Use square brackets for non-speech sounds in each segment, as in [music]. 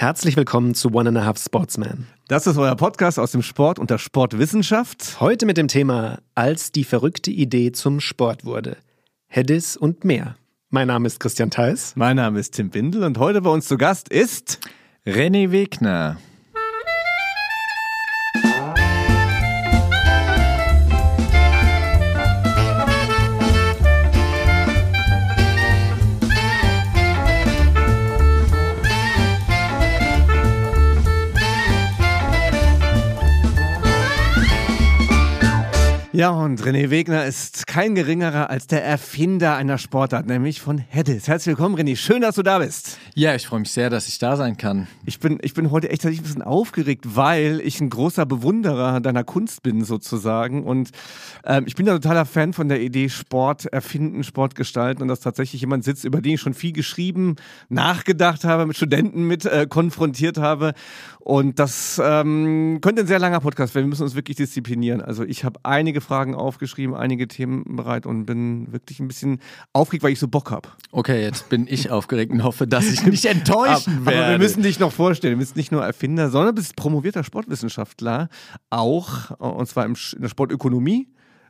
Herzlich willkommen zu One and a Half Sportsman. Das ist euer Podcast aus dem Sport und der Sportwissenschaft. Heute mit dem Thema Als die verrückte Idee zum Sport wurde. Heddis und mehr. Mein Name ist Christian Theis. Mein Name ist Tim Bindel und heute bei uns zu Gast ist René Wegner. Ja, und René Wegner ist kein geringerer als der Erfinder einer Sportart, nämlich von Heddis. Herzlich willkommen, René. Schön, dass du da bist. Ja, ich freue mich sehr, dass ich da sein kann. Ich bin, ich bin heute echt ein bisschen aufgeregt, weil ich ein großer Bewunderer deiner Kunst bin, sozusagen. Und ähm, ich bin ein totaler Fan von der Idee Sport erfinden, Sport gestalten und dass tatsächlich jemand sitzt, über den ich schon viel geschrieben, nachgedacht habe, mit Studenten mit äh, konfrontiert habe. Und das ähm, könnte ein sehr langer Podcast werden. Wir müssen uns wirklich disziplinieren. Also ich habe einige Fragen aufgeschrieben, einige Themen bereit und bin wirklich ein bisschen aufgeregt, weil ich so Bock habe. Okay, jetzt bin ich aufgeregt und hoffe, dass ich [laughs] nicht enttäuschen aber, werde. aber wir müssen dich noch vorstellen, du bist nicht nur Erfinder, sondern bist promovierter Sportwissenschaftler, auch, und zwar in der Sportökonomie.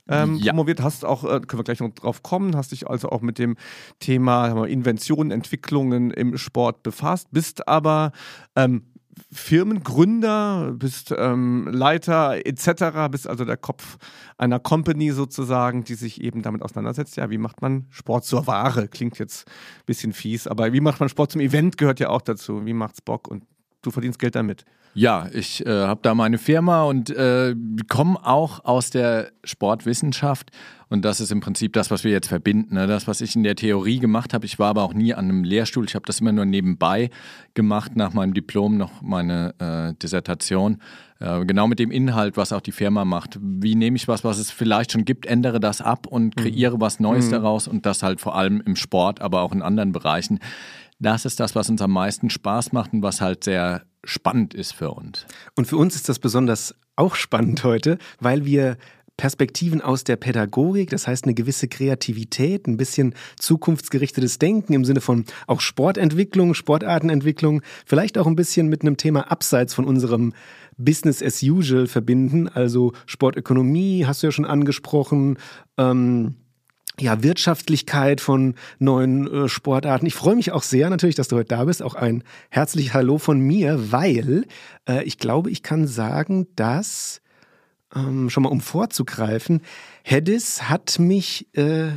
Ähm, Ja. promoviert hast auch, äh, können wir gleich noch drauf kommen, hast dich also auch mit dem Thema wir, Inventionen, Entwicklungen im Sport befasst, bist aber ähm, Firmengründer, bist ähm, Leiter etc., bist also der Kopf einer Company sozusagen, die sich eben damit auseinandersetzt. Ja, wie macht man Sport zur Ware? Klingt jetzt ein bisschen fies, aber wie macht man Sport zum Event gehört ja auch dazu. Wie macht's Bock und du verdienst Geld damit. Ja, ich äh, habe da meine Firma und äh, komme auch aus der Sportwissenschaft. Und das ist im Prinzip das, was wir jetzt verbinden. Ne? Das, was ich in der Theorie gemacht habe. Ich war aber auch nie an einem Lehrstuhl. Ich habe das immer nur nebenbei gemacht, nach meinem Diplom noch meine äh, Dissertation. Äh, genau mit dem Inhalt, was auch die Firma macht. Wie nehme ich was, was es vielleicht schon gibt, ändere das ab und kreiere was Neues daraus und das halt vor allem im Sport, aber auch in anderen Bereichen. Das ist das, was uns am meisten Spaß macht und was halt sehr spannend ist für uns. Und für uns ist das besonders auch spannend heute, weil wir Perspektiven aus der Pädagogik, das heißt eine gewisse Kreativität, ein bisschen zukunftsgerichtetes Denken im Sinne von auch Sportentwicklung, Sportartenentwicklung, vielleicht auch ein bisschen mit einem Thema abseits von unserem Business as usual verbinden, also Sportökonomie, hast du ja schon angesprochen, ähm, ja, Wirtschaftlichkeit von neuen äh, Sportarten. Ich freue mich auch sehr natürlich, dass du heute da bist. Auch ein herzliches Hallo von mir, weil äh, ich glaube, ich kann sagen, dass, ähm, schon mal um vorzugreifen, Heddis hat mich äh,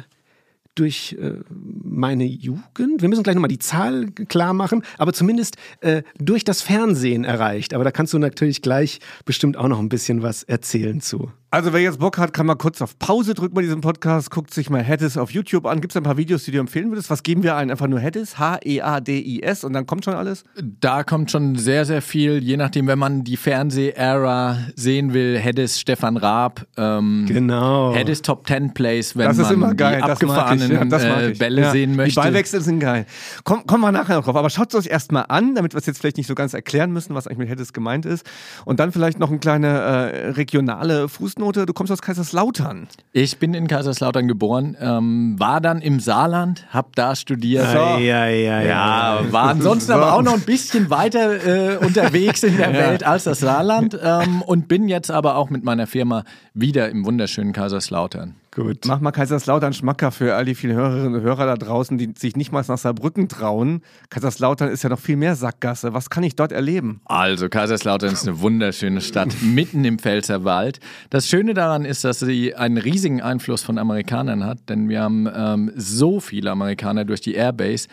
durch äh, meine Jugend, wir müssen gleich nochmal die Zahl klar machen, aber zumindest äh, durch das Fernsehen erreicht. Aber da kannst du natürlich gleich bestimmt auch noch ein bisschen was erzählen zu. Also wer jetzt Bock hat, kann mal kurz auf Pause drücken bei diesem Podcast, guckt sich mal Headis auf YouTube an. Gibt es ein paar Videos, die du empfehlen würdest? Was geben wir ein? Einfach nur Headis, H-E-A-D-I-S und dann kommt schon alles? Da kommt schon sehr, sehr viel, je nachdem, wenn man die Fernseh-Ära sehen will. Heddes, Stefan Raab, ähm, Genau. Heddes Top 10 Plays, wenn Das ist man immer geil. die Das abgefahrenen Ja, das äh, ich. Bälle Ja. sehen möchte. Die Ballwechsel sind geil. Komm, kommen wir nachher noch drauf. Aber schaut es euch erstmal an, damit wir es jetzt vielleicht nicht so ganz erklären müssen, was eigentlich mit Headis gemeint ist. Und dann vielleicht noch eine kleine äh, regionale Fußnote. Du kommst aus Kaiserslautern. Ich bin in Kaiserslautern geboren, ähm, war dann im Saarland, hab da studiert. So. Ja, ja, ja. Ja, war ansonsten So. aber auch noch ein bisschen weiter äh, unterwegs in der [laughs] Welt als das Saarland ähm, und bin jetzt aber auch mit meiner Firma wieder im wunderschönen Kaiserslautern. Gut. Mach mal Kaiserslautern Schmacker für all die vielen Hörerinnen und Hörer da draußen, die sich nicht mal nach Saarbrücken trauen. Kaiserslautern ist ja noch viel mehr Sackgasse. Was kann ich dort erleben? Also, Kaiserslautern ist eine wunderschöne Stadt mitten im Pfälzerwald. Das Schöne daran ist, dass sie einen riesigen Einfluss von Amerikanern hat, denn wir haben ähm, so viele Amerikaner durch die Airbase.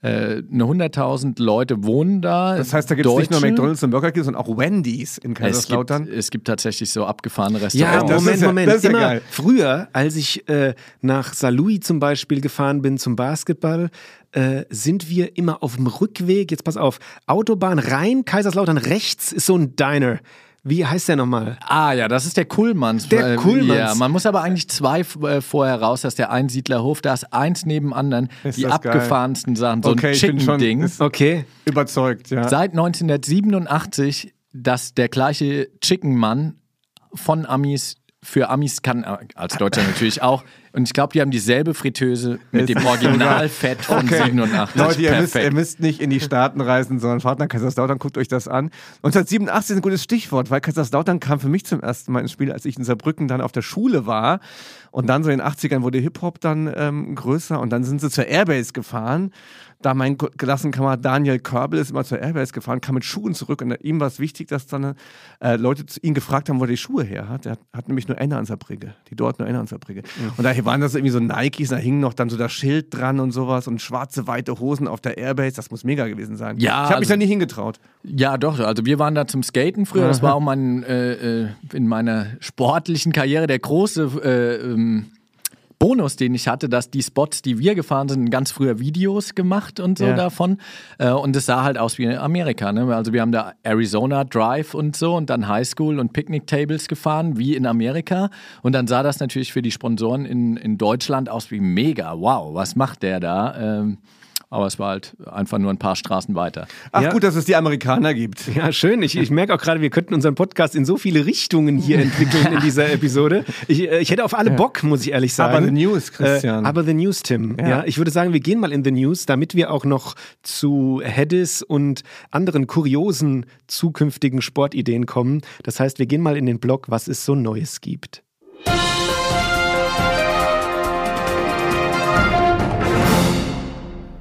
Äh, eine 100.000 Leute wohnen da. Das heißt, da gibt es nicht nur. McDonalds und Burger King, sondern auch Wendy's in Es gibt, Kaiserslautern. es gibt tatsächlich so abgefahrene Ja, Restaurants. das Moment, ist ja- Moment. das ist ja Immer geil. früher, als ich äh, nach Saarlouis zum Beispiel gefahren bin zum Basketball, äh, sind wir immer auf dem Rückweg, jetzt pass auf, Autobahn rein, Kaiserslautern rechts ist so ein Diner. Wie heißt der nochmal? Ah ja, das ist der Kuhlmanns. Der Äh, Kuhlmanns. Ja, man muss aber eigentlich zwei äh, vorher raus, das ist der Einsiedlerhof, da ist eins neben anderen Ist die das geil. abgefahrensten Sachen, so Okay, ein Chicken-Ding. Okay. Überzeugt, ja. Seit 1987, dass der gleiche Chicken-Mann von Amis für Amis kann, äh, als Deutscher natürlich auch, Und ich glaube, die haben dieselbe Fritteuse mit dem [laughs] Originalfett von Okay. 87. Leute, ihr müsst, ihr müsst nicht in die Staaten reisen, sondern fahrt nach Kaiserslautern, guckt euch das an. 1987 ist ein gutes Stichwort, weil Kaiserslautern kam für mich zum ersten Mal ins Spiel, als ich in Saarbrücken dann auf der Schule war. Und dann so in den 80ern wurde Hip-Hop dann ähm, größer und dann sind sie zur Airbase gefahren. Da mein Klassenkamerad Daniel Körbel ist immer zur Airbase gefahren, kam mit Schuhen zurück und ihm war es wichtig, dass dann äh, Leute zu ihn gefragt haben, wo er die Schuhe her hat. Er hat, hat nämlich nur eine an Saarbrücke, die dort nur eine an Saarbrücke. Und da waren das irgendwie so Nikes, da hing noch dann so das Schild dran und sowas und schwarze weite Hosen auf der Airbase. Das muss mega gewesen sein. Ja, ich habe mich also- da nie hingetraut. Ja, doch. Also wir waren da zum Skaten früher. Das war auch mein, äh, äh, in meiner sportlichen Karriere der große äh, ähm, Bonus, den ich hatte, dass die Spots, die wir gefahren sind, ganz früher Videos gemacht und so Ja. davon. Äh, und es sah halt aus wie in Amerika. Ne? Also wir haben da Arizona Drive und so und dann Highschool und Picnic Tables gefahren, wie in Amerika. Und dann sah das natürlich für die Sponsoren in, in Deutschland aus wie mega. Wow, was macht der da? Ähm, aber es war halt einfach nur ein paar Straßen weiter. Ach Ja. gut, dass es die Amerikaner gibt. Ja, schön. Ich, ich merke auch gerade, wir könnten unseren Podcast in so viele Richtungen hier [laughs] entwickeln in dieser Episode. Ich, äh, ich hätte auf alle Bock, muss ich ehrlich sagen. Aber the news, Christian. Äh, aber the news, Tim. Ja. Ja. ich würde sagen, wir gehen mal in the news, damit wir auch noch zu Hedis und anderen kuriosen zukünftigen Sportideen kommen. Das heißt, wir gehen mal in den Blog, was es so Neues gibt.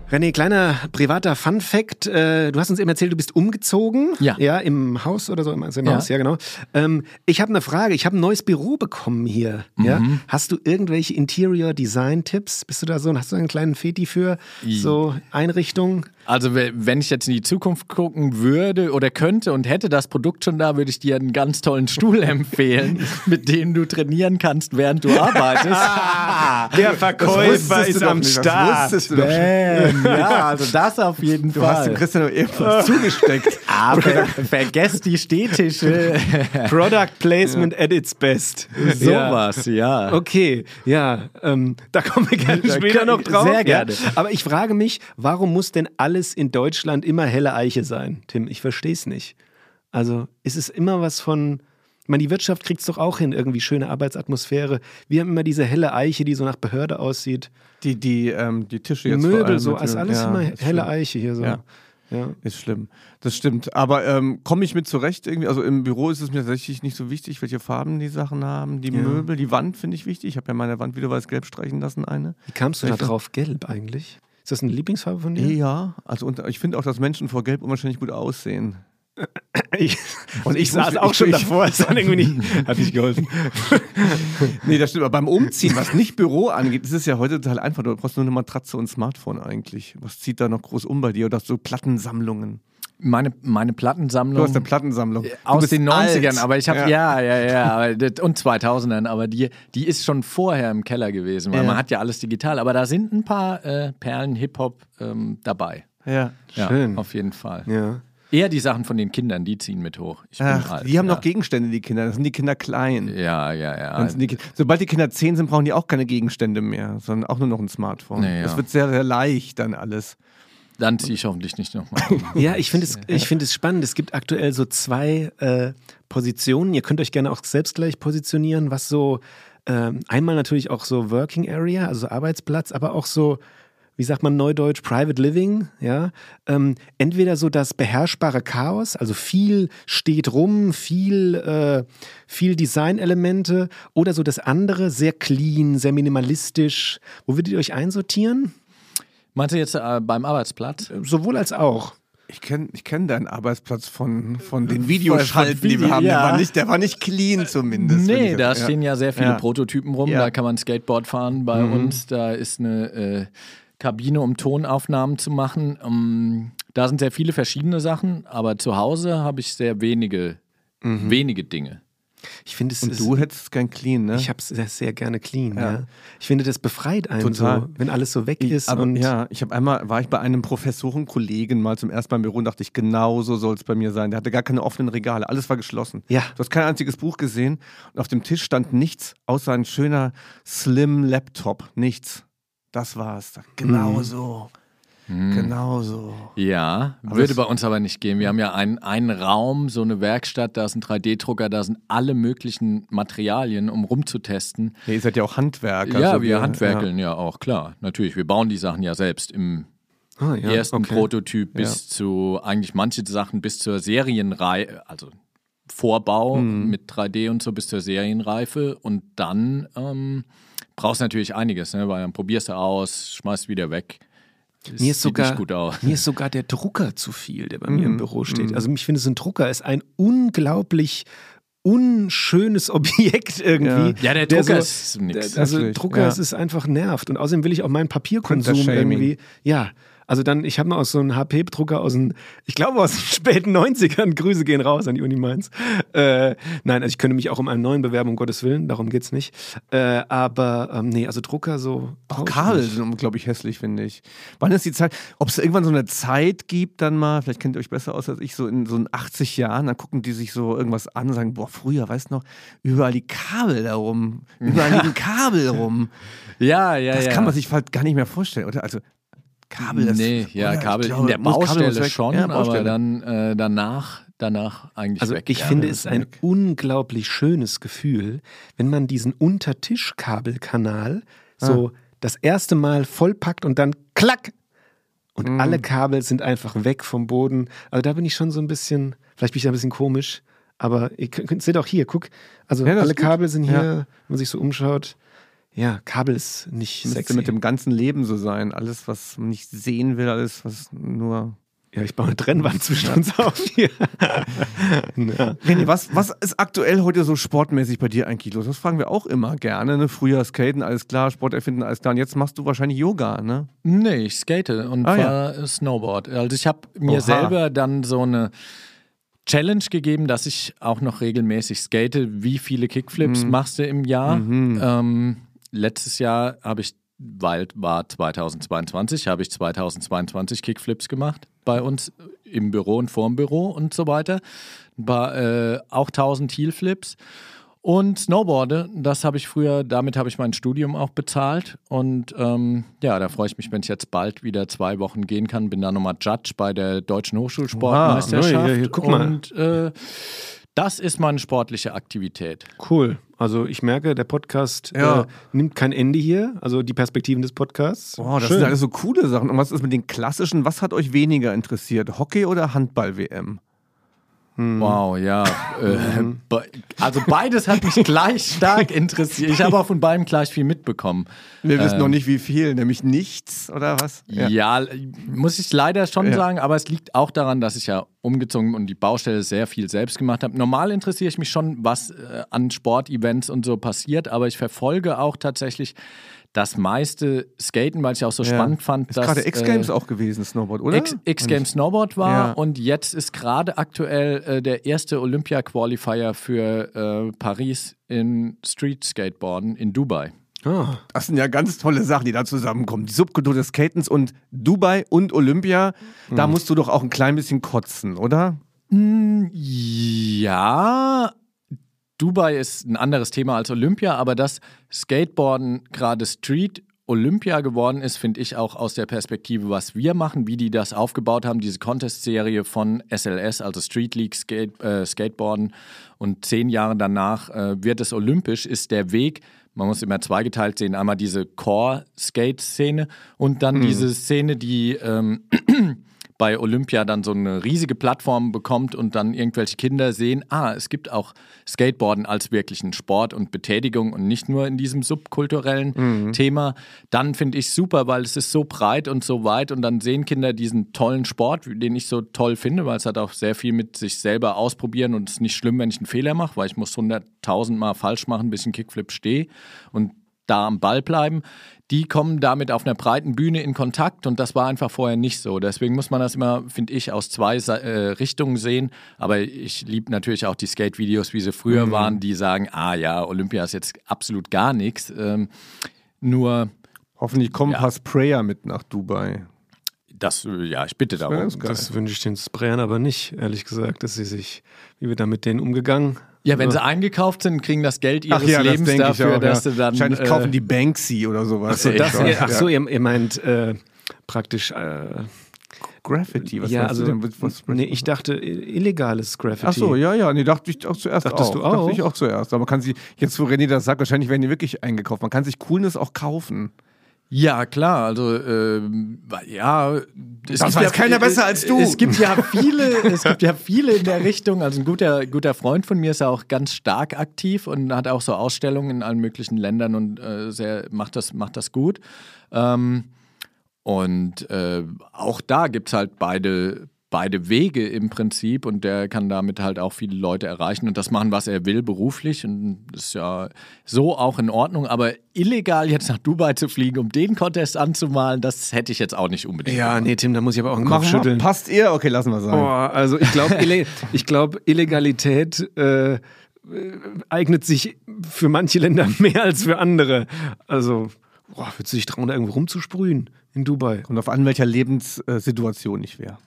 René, kleiner privater Fun-Fact. Äh, du hast uns eben erzählt, du bist umgezogen. Ja. Ja, im Haus oder so. Also im Ja. Haus, ja, genau. Ähm, ich habe eine Frage. Ich habe ein neues Büro bekommen hier. Ja? Mhm. Hast du irgendwelche Interior-Design-Tipps? Bist du da so? Hast du einen kleinen Feti für so Einrichtungen? Also we- wenn ich jetzt in die Zukunft gucken würde oder könnte und hätte das Produkt schon da, würde ich dir einen ganz tollen Stuhl [laughs] empfehlen, mit dem du trainieren kannst, während du arbeitest. [laughs] Der Verkäufer du doch nicht, du schon. Bam. Ja, also das auf jeden Du hast dem Fall. Christian doch irgendwas [laughs] zugesteckt. Aber vergesst die Stehtische. Product Placement at its best. Sowas, ja. Okay, ja, ähm, da kommen wir gerne später noch drauf. sehr gerne. Ja. Aber ich frage mich, warum muss denn alles in Deutschland immer helle Eiche sein, Tim? Ich verstehe es nicht. Also ist es immer was von. Ich meine, die Wirtschaft kriegt es doch auch hin, irgendwie schöne Arbeitsatmosphäre. Wir haben immer diese helle Eiche, die so nach Behörde aussieht. Die, die, ähm, die Tische jetzt vor Möbel, allem so, ist dem- alles ja, immer ist helle schlimm. Eiche hier so. Ja. Ja. Ist schlimm. Das stimmt. Aber ähm, komme ich mit zurecht irgendwie? Also im Büro ist es mir tatsächlich nicht so wichtig, welche Farben die Sachen haben. Die Ja. Möbel, die Wand finde ich wichtig. Ich habe ja meine Wand wieder weiß-gelb streichen lassen, eine. Wie kamst du da drauf? Gelb eigentlich? Ist das eine Lieblingsfarbe von dir? Ja, also ich finde auch, dass Menschen vor Gelb unwahrscheinlich gut aussehen. [laughs] Ich, Und ich saß muss- auch ich- schon ich- davor, es hat irgendwie nicht, [laughs] hat nicht geholfen. [laughs] Nee, das stimmt. Aber beim Umziehen, was nicht Büro angeht, ist es ja heute total einfach. Du brauchst nur eine Matratze und ein Smartphone eigentlich. Was zieht da noch groß um bei dir? Oder so Plattensammlungen? Meine, meine Du Plattensammlung. hast eine Plattensammlung. Du aus den 90ern, alt. aber ich habe ja. ja, ja, das- und 2000ern, aber die, die ist schon vorher im Keller gewesen, weil Ja. man hat ja alles digital, aber da sind ein paar äh, Perlen Hip-Hop ähm, dabei. Ja. Ja, Schön. auf jeden Fall. Ja. Eher die Sachen von den Kindern, die ziehen mit hoch. Ach, alt. die haben ja. noch Gegenstände, die Kinder. Das sind die Kinder klein. Ja, ja, ja. Die, sobald die Kinder zehn sind, brauchen die auch keine Gegenstände mehr, sondern auch nur noch ein Smartphone. Nee, ja. Das wird sehr, sehr leicht dann alles. Dann ziehe ich hoffentlich nicht nochmal. [laughs] Ja, ich finde es, ich finde es spannend. Es gibt aktuell so zwei äh, Positionen. Ihr könnt euch gerne auch selbst gleich positionieren, was so ähm, einmal natürlich auch so Working Area, also Arbeitsplatz, aber auch so, wie sagt man neudeutsch, Private Living. Ja, ähm, entweder so das beherrschbare Chaos, also viel steht rum, viel, äh, viel Designelemente, oder so das andere, sehr clean, sehr minimalistisch. Wo würdet ihr euch einsortieren? Meinst du jetzt äh, beim Arbeitsplatz? Sowohl als auch. Ich kenne ich kenn deinen Arbeitsplatz von, von den Videoschalten, von die wir Video- haben. ja. Der, war nicht, der war nicht clean zumindest. Nee, ich- da ja. stehen ja sehr viele Ja. Prototypen rum. Ja. Da kann man Skateboard fahren bei uns. Da ist eine äh, Kabine, um Tonaufnahmen zu machen. Ähm, da sind sehr viele verschiedene Sachen, aber zu Hause habe ich sehr wenige, wenige Dinge. Ich finde es Und ist- du hättest gern clean, ne? Ich habe es sehr, sehr gerne clean. Ja. Ja. Ich finde, das befreit einen Total. so, wenn alles so weg ist. aber, und ja, ich habe einmal, war ich bei einem Professorenkollegen mal zum ersten Mal im Büro und dachte ich, genau so soll es bei mir sein. Der hatte gar keine offenen Regale, alles war geschlossen. Ja. Du hast kein einziges Buch gesehen und auf dem Tisch stand nichts, außer ein schöner Slim Laptop. Nichts. Das war's. Genau Mhm. so. Genau so. Ja, Aber würde bei uns aber nicht gehen. Wir haben ja einen, einen Raum, so eine Werkstatt, da ist ein 3D-Drucker, da sind alle möglichen Materialien, um rumzutesten. Ja, ihr seid ja auch Handwerker. ja, so wir wie- handwerkeln ja. auch, klar. Natürlich, wir bauen die Sachen ja selbst im Ah, ja, ersten okay. Prototyp bis zu, eigentlich manche Sachen bis zur Serienreife, also Vorbau Mhm. mit 3D und so bis zur Serienreife und dann ähm, brauchst du natürlich einiges, ne? weil dann probierst du aus, schmeißt wieder weg. Es Mir ist, sogar, mir ist sogar der Drucker zu viel, der bei mir im Büro steht. Also ich finde, so ein Drucker ist ein unglaublich unschönes [laughs] Objekt irgendwie. Ja, der der Drucker so- ist nix. Der, also Drucker, ja. ist einfach nervt. Und außerdem will ich auch meinen Papierkonsum irgendwie. Ja. Also dann, ich habe noch aus so einem HP-Drucker aus den, ich glaube aus den [laughs] späten 90ern, Grüße gehen raus an die Uni Mainz. Äh, nein, also ich könnte mich auch um einen neuen bewerben, um Gottes Willen, darum geht's nicht. Äh, aber ähm, nee, also Drucker so. Auch Kabel sind unglaublich hässlich, finde ich. Wann ist die Zeit? Ob es irgendwann so eine Zeit gibt, dann mal, vielleicht kennt ihr euch besser aus als ich, so in so in 80 Jahren, dann gucken die sich so irgendwas an und sagen, boah, früher, weißt du noch, überall die Kabel da rum, [laughs] überall liegen Kabel rum. Ja, ja, Das ja. kann man sich halt gar nicht mehr vorstellen, oder? Also Kabel, das Nee, ja, oder? Kabel glaube, in der Baustelle schon, Ja, aber Baustelle. dann äh, danach, danach eigentlich Also weg. ich ja. finde es ist ein weg. unglaublich schönes Gefühl, wenn man diesen Untertischkabelkanal so das erste Mal vollpackt und dann klack und Mhm. alle Kabel sind einfach weg vom Boden. Also da bin ich schon so ein bisschen, vielleicht bin ich da ein bisschen komisch, aber ihr könnt, seht auch hier, guck, also Ja, alle ist. Kabel sind hier, Ja. wenn man sich so umschaut. Ja, Kabel ist nicht Müsste sexy. mit dem ganzen Leben so sein. Alles, was man nicht sehen will, alles, was nur. ja, ich baue eine Trennwand zwischen uns auf hier. [laughs] ja. René, was, was ist aktuell heute so sportmäßig bei dir eigentlich los? Das fragen wir auch immer gerne. Ne? Früher Skaten, alles klar, Sport erfinden, alles klar. Und jetzt machst du wahrscheinlich Yoga, ne? Nee, ich skate und Ah, fahre Snowboard. Also ich habe mir Oha. selber dann so eine Challenge gegeben, dass ich auch noch regelmäßig skate. Wie viele Kickflips Mhm. machst du im Jahr? Ähm, letztes Jahr habe ich, weil war 2022, habe ich 2022 Kickflips gemacht bei uns im Büro und vorm Büro und so weiter. War äh, auch 1000 Heelflips. Und Snowboarde, das habe ich früher, damit habe ich mein Studium auch bezahlt. Und ähm, ja, da freue ich mich, wenn ich jetzt bald wieder zwei Wochen gehen kann. Bin dann nochmal Judge bei der Deutschen Hochschulsportmeisterschaft. Oha, ja, ja, guck mal. Und äh, das ist meine sportliche Aktivität. Cool. Also ich merke, der Podcast Ja. äh, nimmt kein Ende hier. Also die Perspektiven des Podcasts. Boah, das Schön. sind alles so coole Sachen. Und was ist mit den klassischen? Was hat euch weniger interessiert? Hockey oder Handball-WM? Mhm. Wow, ja. [laughs] Äh, be- also beides hat mich gleich stark interessiert. Ich habe auch von beidem gleich viel mitbekommen. Wir wissen noch nicht, wie viel, nämlich nichts, oder was? Ja, muss ich leider schon Ja. sagen, aber es liegt auch daran, dass ich ja umgezogen und die Baustelle sehr viel selbst gemacht habe. Normal interessiere ich mich schon, was äh, an Sportevents und so passiert, aber ich verfolge auch tatsächlich das meiste Skaten, weil ich auch so Ja. spannend fand, Ist gerade X-Games äh, auch gewesen, Snowboard, oder? X- X-Games Snowboard war Ja. und jetzt ist gerade aktuell äh, der erste Olympia-Qualifier für äh, Paris in Street Skateboarden in Dubai. Ah, Das sind ja ganz tolle Sachen, die da zusammenkommen. Die Subkultur des Skatens und Dubai und Olympia. Da musst du doch auch ein klein bisschen kotzen, oder? Ja, Dubai ist ein anderes Thema als Olympia, aber dass Skateboarden gerade Street Olympia geworden ist, finde ich auch aus der Perspektive, was wir machen, wie die das aufgebaut haben, diese Contest-Serie von SLS, also Street League Skate, äh, Skateboarden. Und zehn Jahre danach äh, wird es olympisch, ist der Weg, man muss immer zweigeteilt sehen, einmal diese Core-Skate-Szene und dann diese Szene, die ähm, bei Olympia dann so eine riesige Plattform bekommt und dann irgendwelche Kinder sehen, ah, es gibt auch Skateboarden als wirklichen Sport und Betätigung und nicht nur in diesem subkulturellen Thema, dann finde ich super, weil es ist so breit und so weit und dann sehen Kinder diesen tollen Sport, den ich so toll finde, weil es hat auch sehr viel mit sich selber ausprobieren und es ist nicht schlimm, wenn ich einen Fehler mache, weil ich muss hunderttausend Mal falsch machen, bis ich einen Kickflip stehe und da am Ball bleiben, die kommen damit auf einer breiten Bühne in Kontakt und das war einfach vorher nicht so. Deswegen muss man das immer, finde ich, aus zwei äh, Richtungen sehen. Aber ich liebe natürlich auch die Skate-Videos, wie sie früher waren, die sagen, ah ja, Olympia ist jetzt absolut gar nichts. Ähm, nur Hoffentlich kommt ein paar Sprayer mit nach Dubai. das, äh, ja, ich bitte Ja, darum. geil. das wünsche ich den Sprayern aber nicht, ehrlich gesagt, dass sie sich, wie wir da mit denen umgegangen. Ja, wenn sie eingekauft sind, kriegen das Geld ihres Ach ja, das Lebens denke ich dafür, auch, dass ja. sie dann. Wahrscheinlich äh, kaufen die Banksy oder sowas. So, das, Ja. ach so, ihr, ihr meint, äh, praktisch. Äh, Graffiti, was ja, also, du denn? Was, nee, ich dachte illegales Graffiti. Ach so, ja, ja, nee, dachte ich auch zuerst Dachtest auch. du auch? Dachte ich auch zuerst. Aber man kann sie, jetzt wo René das sagt, wahrscheinlich werden die wirklich eingekauft. Man kann sich Coolness auch kaufen. Ja, klar, also äh, ja, es das weiß ja, keiner besser als du. Es gibt ja viele, [laughs] es gibt ja viele in der Richtung. Also ein guter, guter Freund von mir ist ja auch ganz stark aktiv und hat auch so Ausstellungen in allen möglichen Ländern und äh, sehr, macht, das, macht das gut. Ähm, und äh, auch da gibt es halt beide, beide Wege im Prinzip und der kann damit halt auch viele Leute erreichen und das machen, was er will, beruflich. Und das ist ja so auch in Ordnung. Aber illegal jetzt nach Dubai zu fliegen, um den Contest anzumalen, das hätte ich jetzt auch nicht unbedingt. Ja, nee, Tim, da muss ich aber auch einen Kopf Mach schütteln. Passt ihr? Okay, lassen wir sagen. Boah, also ich glaube, [laughs] ich glaub, Illegalität. Äh, eignet sich für manche Länder [laughs] mehr als für andere. Also, boah, würdest du dich trauen, da irgendwo rumzusprühen? in Dubai. Und auf an welcher Lebenssituation ich wäre.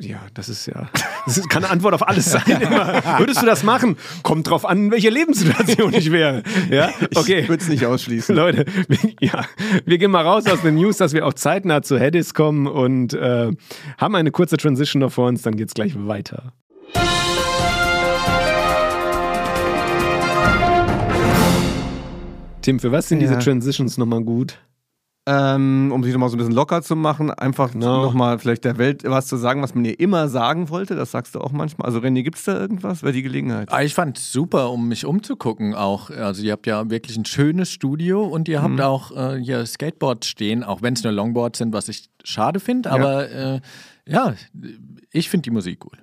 Ja, das ist ja. Das ist, kann eine Antwort auf alles sein. Immer. Würdest du das machen? Kommt drauf an, in welcher Lebenssituation ich wäre. Ja, [laughs] okay. Ich würde es nicht ausschließen. Leute, wir, ja, wir gehen mal raus aus den News, dass wir auch zeitnah zu Hedis kommen und äh, haben eine kurze Transition noch vor uns, dann geht es gleich weiter. Tim, für was sind ja. diese Transitions nochmal gut? Ähm, um sich nochmal so ein bisschen locker zu machen, einfach no. nochmal vielleicht der Welt was zu sagen, was man ihr immer sagen wollte. Das sagst du auch manchmal. Also René, gibt es da irgendwas? Wäre die Gelegenheit? Ah, ich fand es super, um mich umzugucken auch. Also ihr habt ja wirklich ein schönes Studio und ihr habt mhm. auch äh, hier Skateboards stehen, auch wenn es nur Longboards sind, was ich schade finde. Ja. Aber äh, ja, ich finde die Musik cool.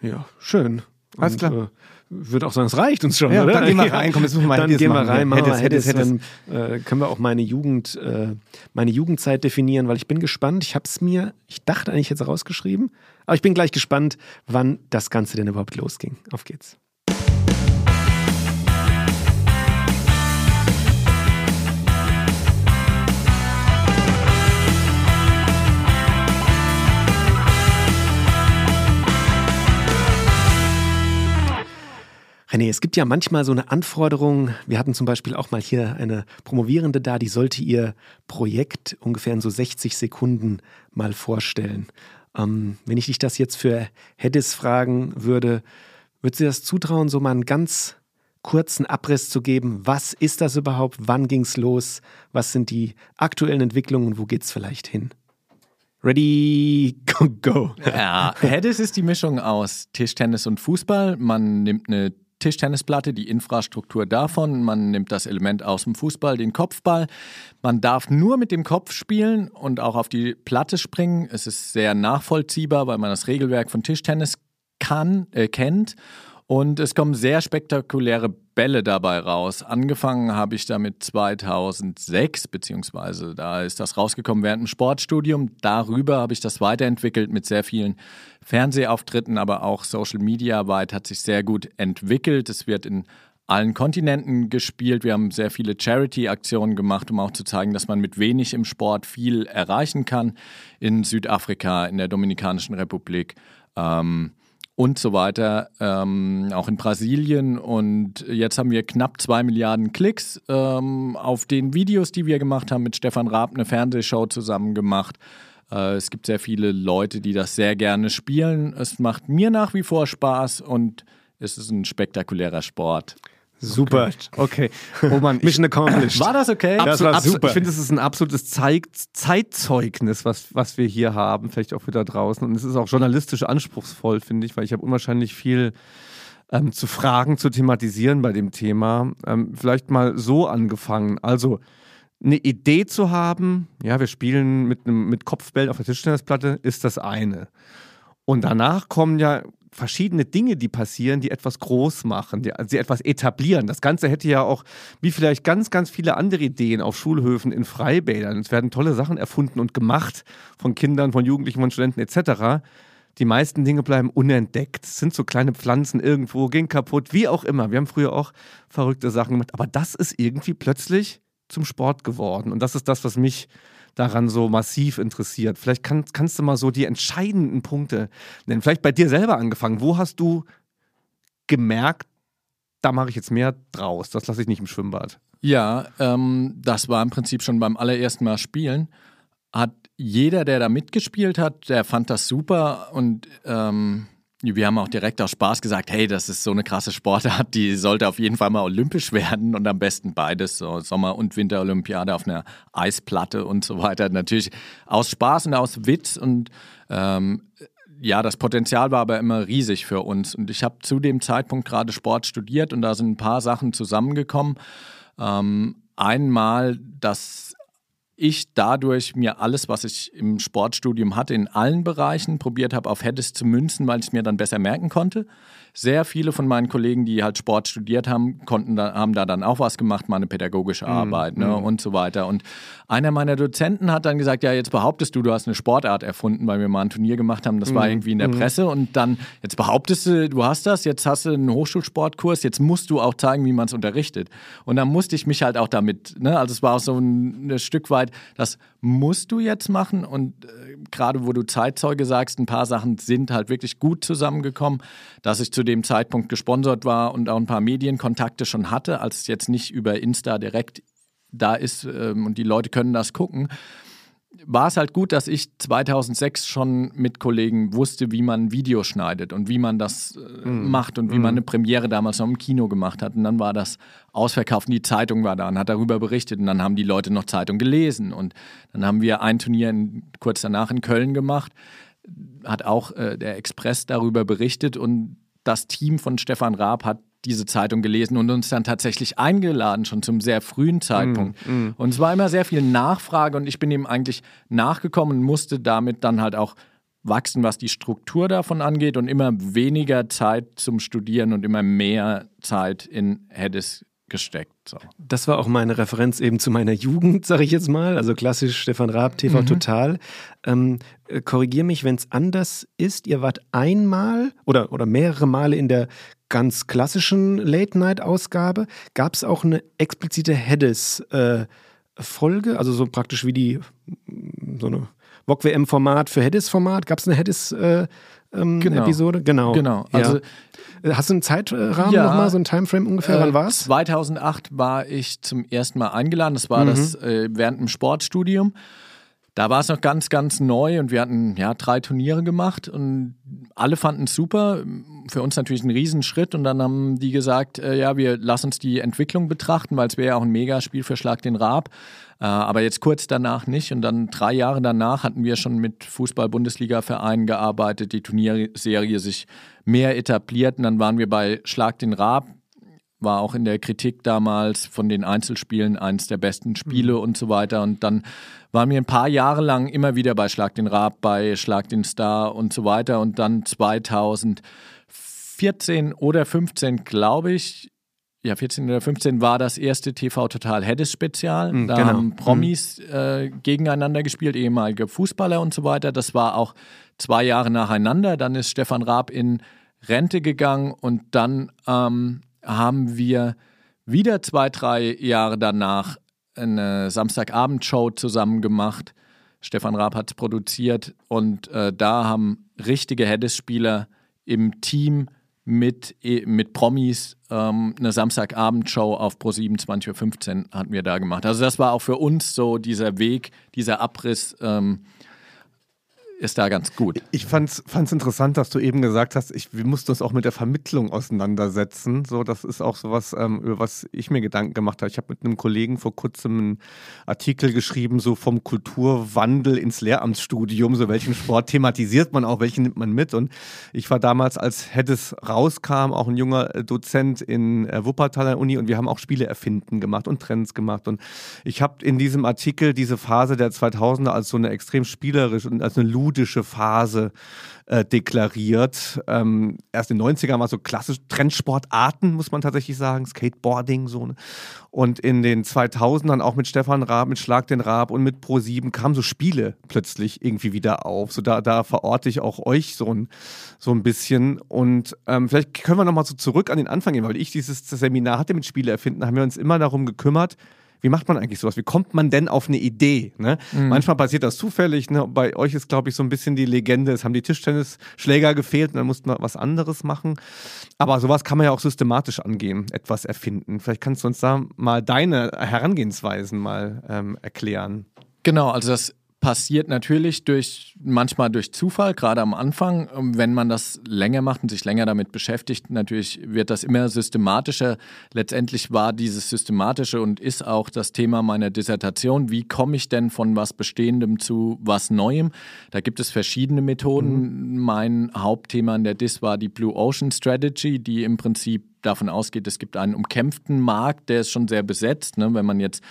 Ja, schön. Alles klar. Äh, würde auch sagen, es reicht uns schon, ja, oder? Dann gehen wir [laughs] rein, komm, jetzt müssen wir mal Dann gehen wir rein, machen wir hättest, hättest, dann äh, können wir auch meine Jugend, äh, meine Jugendzeit definieren, weil ich bin gespannt. Ich habe es mir, ich dachte eigentlich jetzt rausgeschrieben, aber ich bin gleich gespannt, wann das Ganze denn überhaupt losging. Auf geht's. René, es gibt ja manchmal so eine Anforderung. Wir hatten zum Beispiel auch mal hier eine Promovierende da, die sollte ihr Projekt ungefähr in so 60 Sekunden mal vorstellen. Ähm, wenn ich dich das jetzt für Hedis fragen würde, würdest du das zutrauen, so mal einen ganz kurzen Abriss zu geben? Was ist das überhaupt? Wann ging es los? Was sind die aktuellen Entwicklungen wo geht es vielleicht hin? Ready, [laughs] go, go. Ja, Hedis ist die Mischung aus Tischtennis und Fußball. Man nimmt eine Tischtennisplatte, die Infrastruktur davon. Man nimmt das Element aus dem Fußball, den Kopfball. Man darf nur mit dem Kopf spielen und auch auf die Platte springen. Es ist sehr nachvollziehbar, weil man das Regelwerk von Tischtennis kann, äh, kennt. Und es kommen sehr spektakuläre Bälle dabei raus. Angefangen habe ich damit 2006, beziehungsweise da ist das rausgekommen während dem Sportstudium. Darüber habe ich das weiterentwickelt mit sehr vielen Fernsehauftritten, aber auch Social Media weit hat sich sehr gut entwickelt. Es wird in allen Kontinenten gespielt. Wir haben sehr viele Charity-Aktionen gemacht, um auch zu zeigen, dass man mit wenig im Sport viel erreichen kann. In Südafrika, in der Dominikanischen Republik. Ähm, und so weiter, ähm, auch in Brasilien. Und jetzt haben wir knapp zwei Milliarden Klicks ähm, auf den Videos, die wir gemacht haben, mit Stefan Raab eine Fernsehshow zusammen gemacht. Äh, es gibt sehr viele Leute, die das sehr gerne spielen. Es macht mir nach wie vor Spaß und es ist ein spektakulärer Sport. Super. Okay. Oh Mann. [laughs] Mission accomplished. War das okay? das war super. Ich finde, es ist ein absolutes Zeit Zeitzeugnis, was, was wir hier haben, vielleicht auch für da draußen. Und es ist auch journalistisch anspruchsvoll, finde ich, weil ich habe unwahrscheinlich viel ähm, zu fragen, zu thematisieren bei dem Thema. Ähm, vielleicht mal so angefangen. Also, eine Idee zu haben, ja, wir spielen mit, einem, mit Kopfbällen auf der Tischtennisplatte, ist das eine. Und danach kommen ja verschiedene Dinge, die passieren, die etwas groß machen, die, die etwas etablieren. Das Ganze hätte ja auch, wie vielleicht ganz, ganz viele andere Ideen auf Schulhöfen, in Freibädern. Es werden tolle Sachen erfunden und gemacht von Kindern, von Jugendlichen, von Studenten etc. Die meisten Dinge bleiben unentdeckt. Es sind so kleine Pflanzen irgendwo, gehen kaputt, wie auch immer. Wir haben früher auch verrückte Sachen gemacht. Aber das ist irgendwie plötzlich zum Sport geworden. Und das ist das, was mich daran so massiv interessiert. Vielleicht kann, kannst du mal so die entscheidenden Punkte nennen. Vielleicht bei dir selber angefangen. Wo hast du gemerkt, da mache ich jetzt mehr draus, das lasse ich nicht im Schwimmbad? Ja, ähm, das war im Prinzip schon beim allerersten Mal spielen. hat jeder, der da mitgespielt hat, der fand das super und ähm, wir haben auch direkt aus Spaß gesagt, hey, das ist so eine krasse Sportart, die sollte auf jeden Fall mal olympisch [laughs] werden und am besten beides, so Sommer- und Winterolympiade auf einer Eisplatte und so weiter. Natürlich aus Spaß und aus Witz und ähm, ja, das Potenzial war aber immer riesig für uns. Und ich habe zu dem Zeitpunkt gerade Sport studiert und da sind ein paar Sachen zusammengekommen. Ähm, einmal, dass ich dadurch mir alles, was ich im Sportstudium hatte, in allen Bereichen probiert habe, auf Hedges zu münzen, weil ich es mir dann besser merken konnte sehr viele von meinen Kollegen, die halt Sport studiert haben, konnten da, haben da dann auch was gemacht, mal eine pädagogische mhm, Arbeit ne, mm. und so weiter. Und einer meiner Dozenten hat dann gesagt, ja, jetzt behauptest du, du hast eine Sportart erfunden, weil wir mal ein Turnier gemacht haben, das mm. war mhm, irgendwie in der mm. Presse und dann, jetzt behauptest du, du hast das, jetzt hast du einen Hochschulsportkurs, jetzt musst du auch zeigen, wie man es unterrichtet. Und dann musste ich mich halt auch damit, ne, also es war auch so ein, ein Stück weit, das musst du jetzt machen. Und äh, gerade wo du Zeitzeuge sagst, ein paar Sachen sind halt wirklich gut zusammengekommen, dass ich zu dem Zeitpunkt gesponsert war und auch ein paar Medienkontakte schon hatte, als es jetzt nicht über Insta direkt da ist ähm, und die Leute können das gucken war es halt gut, dass ich 2006 schon mit Kollegen wusste, wie man ein Video schneidet und wie man das äh, mm. macht und wie mm. man eine Premiere damals noch im Kino gemacht hat. Und dann war das ausverkauft und die Zeitung war da und hat darüber berichtet und dann haben die Leute noch Zeitung gelesen. Und dann haben wir ein Turnier in, kurz danach in Köln gemacht, hat auch äh, der Express darüber berichtet und das Team von Stefan Raab hat diese Zeitung gelesen und uns dann tatsächlich eingeladen, schon zum sehr frühen Zeitpunkt. Mm, mm. Und es war immer sehr viel Nachfrage und ich bin ihm eigentlich nachgekommen und musste damit dann halt auch wachsen, was die Struktur davon angeht und immer weniger Zeit zum Studieren und immer mehr Zeit in Heddes gesteckt. So. Das war auch meine Referenz eben zu meiner Jugend, [laughs] sage ich jetzt mal. Also klassisch Stefan Raab, TV mhm. Total. Ähm, äh, Korrigiere mich, wenn es anders ist. Ihr wart einmal oder, oder mehrere Male in der ganz klassischen Late-Night-Ausgabe. Gab es auch eine explizite Heddes-Folge, äh, also so praktisch wie die so eine VOG-WM-Format für Heddes-Format? Gab es eine Heddes-Episode? Ähm, genau. Episode? Genau. Genau. Also, ja. Hast du einen Zeitrahmen ja, nochmal, so ein Timeframe ungefähr? Äh, Wann war es? 2008 war ich zum ersten Mal eingeladen. Das war mhm. das äh, während dem Sportstudium. Da war es noch ganz, ganz neu und wir hatten ja drei Turniere gemacht und alle fanden es super. Für uns natürlich ein Riesenschritt und dann haben die gesagt, äh, ja, wir lassen uns die Entwicklung betrachten, weil es wäre ja auch ein Megaspiel für Schlag den Raab. Äh, aber jetzt kurz danach nicht und dann drei Jahre danach hatten wir schon mit Fußball-Bundesliga-Vereinen gearbeitet, die Turnierserie sich mehr etabliert und dann waren wir bei Schlag den Raab war auch in der Kritik damals von den Einzelspielen eines der besten Spiele mhm. und so weiter. Und dann waren wir ein paar Jahre lang immer wieder bei Schlag den Raab, bei Schlag den Star und so weiter. Und dann 2014 oder 15, glaube ich, ja, 14 oder 15 war das erste TV Total Heddes Spezial. Mhm, da genau. haben Promis mhm. äh, gegeneinander gespielt, ehemalige Fußballer und so weiter. Das war auch zwei Jahre nacheinander. Dann ist Stefan Raab in Rente gegangen und dann ähm, haben wir wieder zwei, drei Jahre danach eine Samstagabendshow zusammen gemacht. Stefan Raab hat es produziert und äh, da haben richtige Heddes-Spieler im Team mit, e, mit Promis ähm, eine Samstagabendshow auf Pro7 20.15 Uhr hatten wir da gemacht. Also das war auch für uns so dieser Weg, dieser Abriss. Ähm, ist da ganz gut. Ich fand es interessant, dass du eben gesagt hast, ich, wir mussten uns auch mit der Vermittlung auseinandersetzen. So, das ist auch sowas, ähm, über was ich mir Gedanken gemacht habe. Ich habe mit einem Kollegen vor kurzem einen Artikel geschrieben, so vom Kulturwandel ins Lehramtsstudium, so welchen Sport thematisiert man auch, welchen nimmt man mit. Und ich war damals, als Heddes rauskam, auch ein junger äh, Dozent in äh, Wuppertaler Uni und wir haben auch Spiele erfinden gemacht und Trends gemacht. Und ich habe in diesem Artikel diese Phase der 2000er als so eine extrem spielerische und als eine Lud ludische Phase äh, deklariert. Ähm, erst in den 90ern war so klassisch Trendsportarten, muss man tatsächlich sagen, Skateboarding so. Ne? Und in den 2000ern auch mit Stefan Raab, mit Schlag den Raab und mit Pro7 kamen so Spiele plötzlich irgendwie wieder auf. So da, da verorte ich auch euch so ein, so ein bisschen. Und ähm, vielleicht können wir nochmal so zurück an den Anfang gehen, weil ich dieses Seminar hatte mit Spiele erfinden, haben wir uns immer darum gekümmert, wie macht man eigentlich sowas? Wie kommt man denn auf eine Idee? Ne? Mhm. Manchmal passiert das zufällig. Ne? Bei euch ist, glaube ich, so ein bisschen die Legende, es haben die Tischtennisschläger gefehlt und dann musste man was anderes machen. Aber sowas kann man ja auch systematisch angehen, etwas erfinden. Vielleicht kannst du uns da mal deine Herangehensweisen mal ähm, erklären. Genau, also das passiert natürlich durch manchmal durch Zufall, gerade am Anfang. Wenn man das länger macht und sich länger damit beschäftigt, natürlich wird das immer systematischer. Letztendlich war dieses Systematische und ist auch das Thema meiner Dissertation. Wie komme ich denn von was Bestehendem zu was Neuem? Da gibt es verschiedene Methoden. Mhm. Mein Hauptthema in der Dis war die Blue Ocean Strategy, die im Prinzip davon ausgeht, es gibt einen umkämpften Markt, der ist schon sehr besetzt. Ne? Wenn man jetzt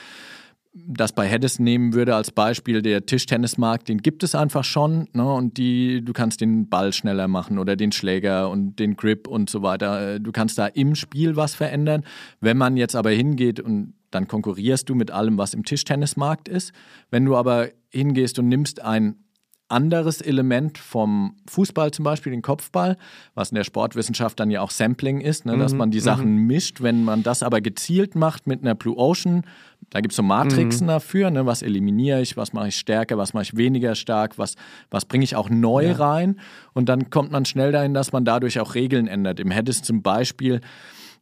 das bei Heddes nehmen würde als Beispiel, der Tischtennismarkt, den gibt es einfach schon. Ne? Und die, du kannst den Ball schneller machen oder den Schläger und den Grip und so weiter. Äh, du kannst da im Spiel was verändern. Wenn man jetzt aber hingeht und dann konkurrierst du mit allem, was im Tischtennismarkt ist. Wenn du aber hingehst und nimmst ein anderes Element vom Fußball zum Beispiel, den Kopfball, was in der Sportwissenschaft dann ja auch Sampling ist, ne, dass mhm, man die Sachen mhm. mischt. Wenn man das aber gezielt macht mit einer Blue Ocean, da gibt es so Matrixen mhm. dafür, ne, was eliminiere ich, was mache ich stärker, was mache ich weniger stark, was, was bringe ich auch neu ja. rein. Und dann kommt man schnell dahin, dass man dadurch auch Regeln ändert. Im Hedis zum Beispiel,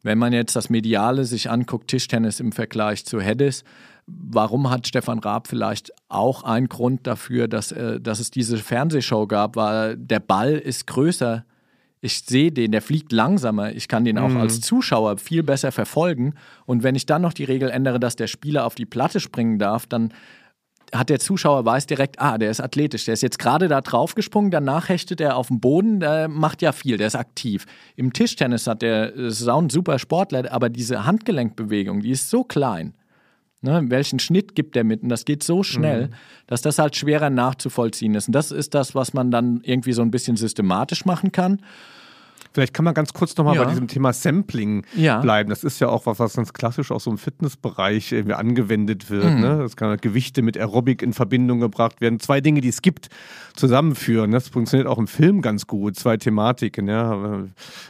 wenn man jetzt das Mediale sich anguckt, Tischtennis im Vergleich zu Hedis, Warum hat Stefan Raab vielleicht auch einen Grund dafür, dass, äh, dass es diese Fernsehshow gab? Weil der Ball ist größer. Ich sehe den, der fliegt langsamer. Ich kann den auch mhm. als Zuschauer viel besser verfolgen. Und wenn ich dann noch die Regel ändere, dass der Spieler auf die Platte springen darf, dann hat der Zuschauer weiß direkt, ah, der ist athletisch, der ist jetzt gerade da drauf gesprungen, danach hechtet er auf dem Boden, der macht ja viel, der ist aktiv. Im Tischtennis hat der, auch ein super Sportler, aber diese Handgelenkbewegung, die ist so klein. Ne, welchen Schnitt gibt der mit? Und das geht so schnell, mhm. dass das halt schwerer nachzuvollziehen ist. Und das ist das, was man dann irgendwie so ein bisschen systematisch machen kann. Vielleicht kann man ganz kurz nochmal ja. bei diesem Thema Sampling ja. bleiben. Das ist ja auch was, was ganz klassisch aus so im Fitnessbereich irgendwie angewendet wird. Mhm. Ne? Das kann Gewichte mit Aerobic in Verbindung gebracht werden. Zwei Dinge, die es gibt, zusammenführen. Das funktioniert auch im Film ganz gut. Zwei Thematiken, ja.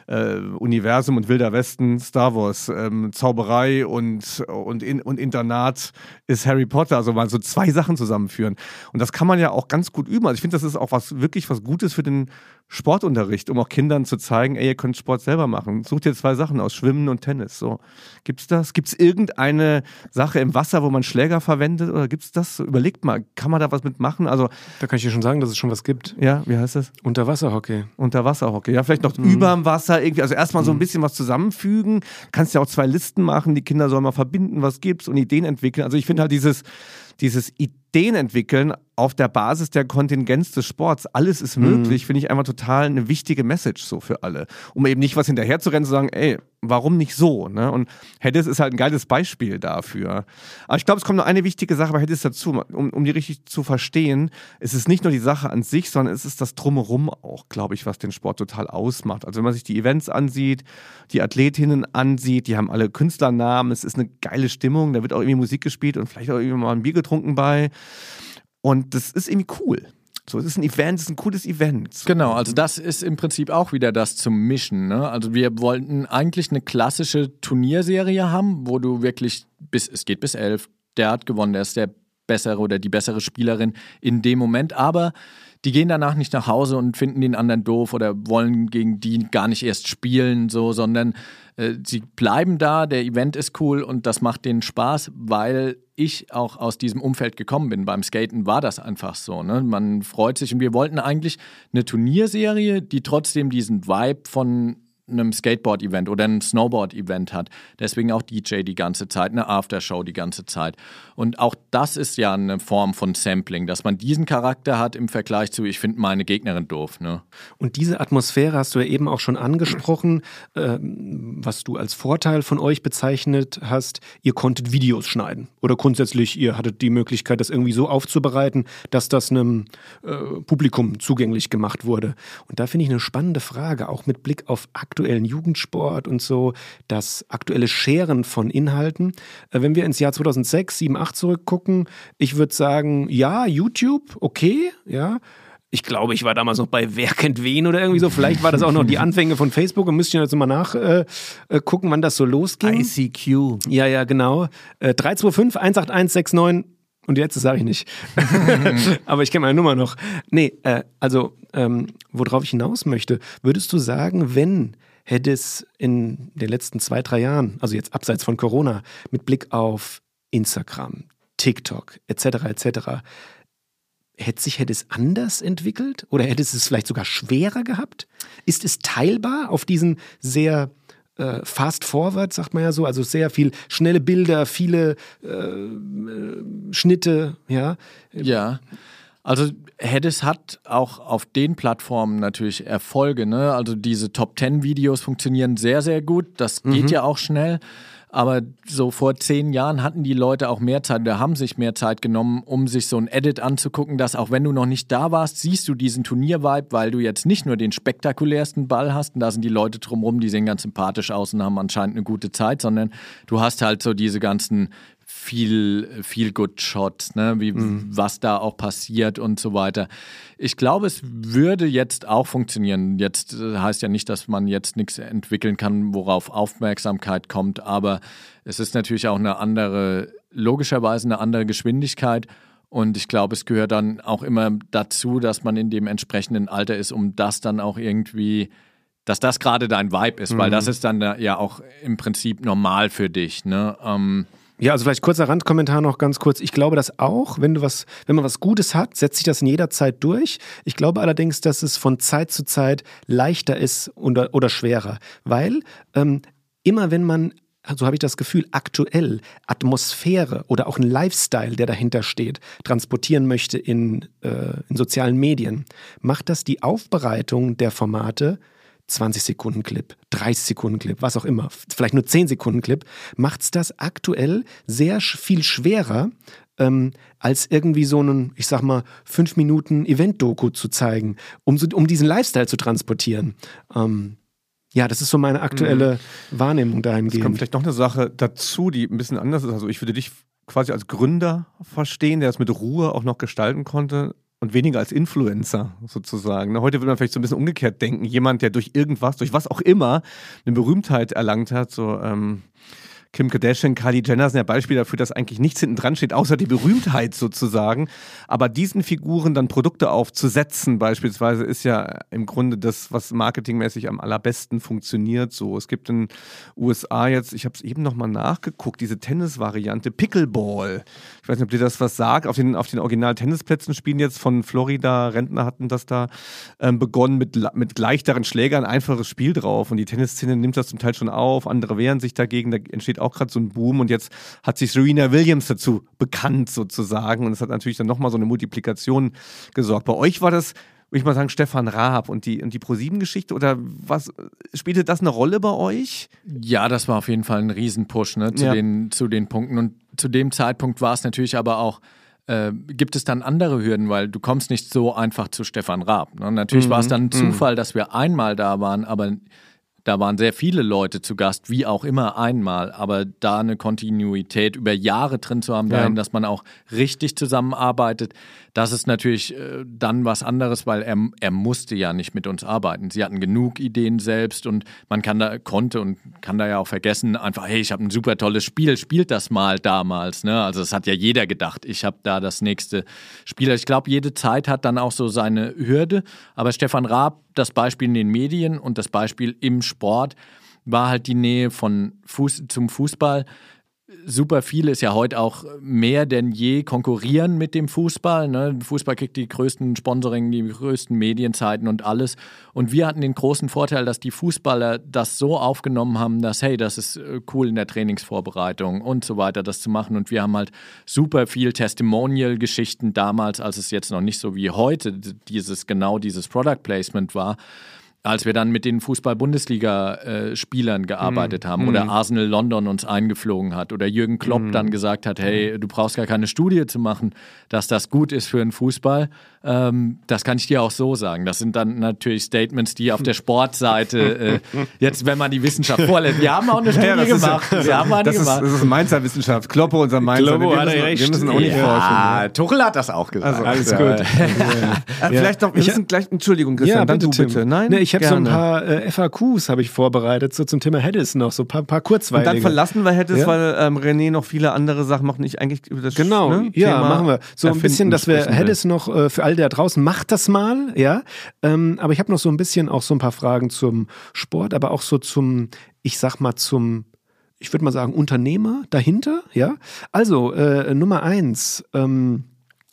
Äh, Universum und Wilder Westen, Star Wars, ähm, Zauberei und, und, in, und Internat ist Harry Potter. Also mal so zwei Sachen zusammenführen. Und das kann man ja auch ganz gut üben. Also ich finde, das ist auch was wirklich was Gutes für den Sportunterricht, um auch Kindern zu zeigen, ey, ihr könnt Sport selber machen. Sucht ihr zwei Sachen aus, Schwimmen und Tennis. So. Gibt's das? Gibt's irgendeine Sache im Wasser, wo man Schläger verwendet? Oder gibt's das? Überlegt mal, kann man da was mitmachen? Also. Da kann ich dir schon sagen, dass es schon was gibt. Ja, wie heißt das? Unterwasserhockey. Unterwasserhockey. Ja, vielleicht noch mhm. überm Wasser irgendwie. Also erstmal so ein mhm. bisschen was zusammenfügen. Kannst ja auch zwei Listen machen, die Kinder sollen mal verbinden, was gibt's und Ideen entwickeln. Also ich finde halt dieses, dieses Ideen entwickeln auf der Basis der Kontingenz des Sports. Alles ist möglich, mhm. finde ich einfach total eine wichtige Message so für alle. Um eben nicht was hinterher zu rennen, zu sagen, ey, warum nicht so? Ne? Und Hedis ist halt ein geiles Beispiel dafür. Aber ich glaube, es kommt noch eine wichtige Sache bei Hedis dazu, um, um die richtig zu verstehen. Es ist nicht nur die Sache an sich, sondern es ist das Drumherum auch, glaube ich, was den Sport total ausmacht. Also wenn man sich die Events ansieht, die Athletinnen ansieht, die haben alle Künstlernamen, es ist eine geile Stimmung, da wird auch irgendwie Musik gespielt und vielleicht auch irgendwie mal ein Bier getrunken bei. Und das ist irgendwie cool. So, es ist ein Event, es ist ein cooles Event. Genau, also das ist im Prinzip auch wieder das zum Mischen. Ne? Also wir wollten eigentlich eine klassische Turnierserie haben, wo du wirklich bis, es geht bis elf, der hat gewonnen, der ist der bessere oder die bessere Spielerin in dem Moment, aber die gehen danach nicht nach Hause und finden den anderen doof oder wollen gegen die gar nicht erst spielen, so, sondern äh, sie bleiben da, der Event ist cool und das macht denen Spaß, weil ich auch aus diesem Umfeld gekommen bin. Beim Skaten war das einfach so. Ne? Man freut sich und wir wollten eigentlich eine Turnierserie, die trotzdem diesen Vibe von einem Skateboard-Event oder einem Snowboard-Event hat. Deswegen auch DJ die ganze Zeit, eine Aftershow die ganze Zeit. Und auch das ist ja eine Form von Sampling, dass man diesen Charakter hat im Vergleich zu, ich finde meine Gegnerin doof. Ne? Und diese Atmosphäre hast du ja eben auch schon angesprochen, äh, was du als Vorteil von euch bezeichnet hast. Ihr konntet Videos schneiden oder grundsätzlich ihr hattet die Möglichkeit, das irgendwie so aufzubereiten, dass das einem äh, Publikum zugänglich gemacht wurde. Und da finde ich eine spannende Frage, auch mit Blick auf aktuelle aktuellen Jugendsport und so, das aktuelle Scheren von Inhalten. Äh, wenn wir ins Jahr 2006, 7, 8 zurückgucken, ich würde sagen, ja, YouTube, okay, ja. Ich glaube, ich war damals noch bei Wer kennt wen oder irgendwie so. Vielleicht war das auch noch die [laughs] Anfänge von Facebook und müsste ich jetzt mal nachgucken, äh, äh, wann das so losging. ICQ. Ja, ja, genau. Äh, 325 181 69 und jetzt sage ich nicht. [laughs] Aber ich kenne meine Nummer noch. Nee, äh, also ähm, worauf ich hinaus möchte, würdest du sagen, wenn hätte es in den letzten zwei, drei Jahren, also jetzt abseits von Corona, mit Blick auf Instagram, TikTok etc. etc., hätte sich hätte es anders entwickelt oder hätte es es vielleicht sogar schwerer gehabt? Ist es teilbar auf diesen sehr äh, fast forward, sagt man ja so, also sehr viel schnelle Bilder, viele äh, äh Schnitte, ja? Ja. Also Hedis hat auch auf den Plattformen natürlich Erfolge. Ne? Also diese Top 10 Videos funktionieren sehr, sehr gut. Das geht mhm. ja auch schnell. Aber so vor zehn Jahren hatten die Leute auch mehr Zeit oder haben sich mehr Zeit genommen, um sich so ein Edit anzugucken, dass auch wenn du noch nicht da warst, siehst du diesen Turniervibe, weil du jetzt nicht nur den spektakulärsten Ball hast und da sind die Leute drumherum, die sehen ganz sympathisch aus und haben anscheinend eine gute Zeit, sondern du hast halt so diese ganzen viel, viel Good Shots, ne? wie, mhm. was da auch passiert und so weiter. Ich glaube, es würde jetzt auch funktionieren. Jetzt äh, heißt ja nicht, dass man jetzt nichts entwickeln kann, worauf Aufmerksamkeit kommt, aber es ist natürlich auch eine andere, logischerweise eine andere Geschwindigkeit. Und ich glaube, es gehört dann auch immer dazu, dass man in dem entsprechenden Alter ist, um das dann auch irgendwie dass das gerade dein Vibe ist, mhm. weil das ist dann ja auch im Prinzip normal für dich. Ne? Ähm, ja, also vielleicht kurzer Randkommentar noch ganz kurz. Ich glaube das auch, wenn du was, wenn man was Gutes hat, setzt sich das in jeder Zeit durch. Ich glaube allerdings, dass es von Zeit zu Zeit leichter ist oder, oder schwerer, weil ähm, immer wenn man so habe ich das Gefühl, aktuell Atmosphäre oder auch ein Lifestyle, der dahinter steht, transportieren möchte in, äh, in sozialen Medien, macht das die Aufbereitung der Formate 20 Sekunden Clip, 30 Sekunden Clip, was auch immer, vielleicht nur 10 Sekunden Clip, macht es das aktuell sehr viel schwerer, ähm, als irgendwie so einen, ich sag mal, 5 Minuten Event-Doku zu zeigen, um, um diesen Lifestyle zu transportieren. Ähm, ja, das ist so meine aktuelle mhm. Wahrnehmung dahingehend. Es kommt vielleicht noch eine Sache dazu, die ein bisschen anders ist. Also ich würde dich quasi als Gründer verstehen, der es mit Ruhe auch noch gestalten konnte und weniger als Influencer sozusagen. Ne, heute würde man vielleicht so ein bisschen umgekehrt denken. Jemand, der durch irgendwas, durch was auch immer, eine Berühmtheit erlangt hat, so ähm, Kim Kardashian, Kylie Jenner sind ja Beispiele dafür, dass eigentlich nichts hinten dran steht, außer die Berühmtheit sozusagen. Aber diesen Figuren dann Produkte aufzusetzen, beispielsweise, ist ja im Grunde das, was marketingmäßig am allerbesten funktioniert. So, es gibt in USA jetzt, ich habe es eben nochmal nachgeguckt, diese Tennisvariante Pickleball. Ich weiß nicht, ob dir das was sagt. Auf den, auf den Original-Tennisplätzen spielen jetzt von Florida Rentner hatten das da ähm, begonnen mit, mit leichteren Schlägern, einfaches Spiel drauf. Und die Tennisszene nimmt das zum Teil schon auf, andere wehren sich dagegen, da entsteht auch gerade so ein Boom und jetzt hat sich Serena Williams dazu bekannt sozusagen und es hat natürlich dann nochmal so eine Multiplikation gesorgt. Bei euch war das würde ich mal sagen, Stefan Raab und die, und die ProSieben-Geschichte oder was spielte das eine Rolle bei euch? Ja, das war auf jeden Fall ein Riesenpush ne, zu, ja. den, zu den Punkten. Und zu dem Zeitpunkt war es natürlich aber auch, äh, gibt es dann andere Hürden, weil du kommst nicht so einfach zu Stefan Raab. Ne? Natürlich mhm. war es dann ein mhm. Zufall, dass wir einmal da waren, aber da waren sehr viele Leute zu Gast, wie auch immer einmal, aber da eine Kontinuität über Jahre drin zu haben, ja. dahin, dass man auch richtig zusammenarbeitet, das ist natürlich äh, dann was anderes, weil er, er musste ja nicht mit uns arbeiten. Sie hatten genug Ideen selbst und man kann da, konnte und kann da ja auch vergessen, einfach, hey, ich habe ein super tolles Spiel, spielt das mal damals. Ne? Also das hat ja jeder gedacht, ich habe da das nächste Spiel. Ich glaube, jede Zeit hat dann auch so seine Hürde, aber Stefan Raab das Beispiel in den Medien und das Beispiel im Sport war halt die Nähe von Fuß zum Fußball super viele ist ja heute auch mehr denn je konkurrieren mit dem Fußball. Ne? Fußball kriegt die größten Sponsoring, die größten Medienzeiten und alles. Und wir hatten den großen Vorteil, dass die Fußballer das so aufgenommen haben, dass, hey, das ist äh, cool in der Trainingsvorbereitung und so weiter, das zu machen. Und wir haben halt super viel Testimonial-Geschichten damals, als es jetzt noch nicht so wie heute dieses, genau dieses Product Placement war als wir dann mit den Fußball-Bundesliga-Spielern gearbeitet mm. haben oder mhm. Arsenal London uns eingeflogen hat oder Jürgen Klopp mm. dann gesagt hat, hey, du brauchst gar keine Studie zu machen, dass das gut ist für den Fußball. Ähm, das kann ich dir auch so sagen. Das sind dann natürlich Statements, die auf der Sportseite, äh, jetzt wenn man die Wissenschaft vorlässt, wir haben auch eine Studie ja, gemacht. Ja, wir haben eine das gemacht. Ist, das ist Mainzer Wissenschaft. Kloppe unser Mainzer. Kloppo wir, müssen, recht. wir müssen auch nicht ja, forschen. Tuchel hat das auch gesagt. Also, alles gut. ja. Vielleicht noch, wir müssen gleich, Entschuldigung, Christian, ja, dann du bitte. Nein? Nee, ich habe so ein paar äh, FAQs habe ich vorbereitet, so zum Thema Hedis noch, so ein paar, paar kurzweilige. Und dann verlassen wir ja? weil ähm, René noch viele andere Sachen macht, nicht eigentlich über das Genau, ne, ja, Thema machen wir. So ein bisschen, dass wir Hedis noch äh, für all der draußen, macht das mal, ja. Ähm, aber ich habe noch so ein bisschen auch so ein paar Fragen zum Sport, aber auch so zum, ich sag mal, zum ich würde mal sagen, Unternehmer dahinter, ja. Also, äh, Nummer eins, ähm,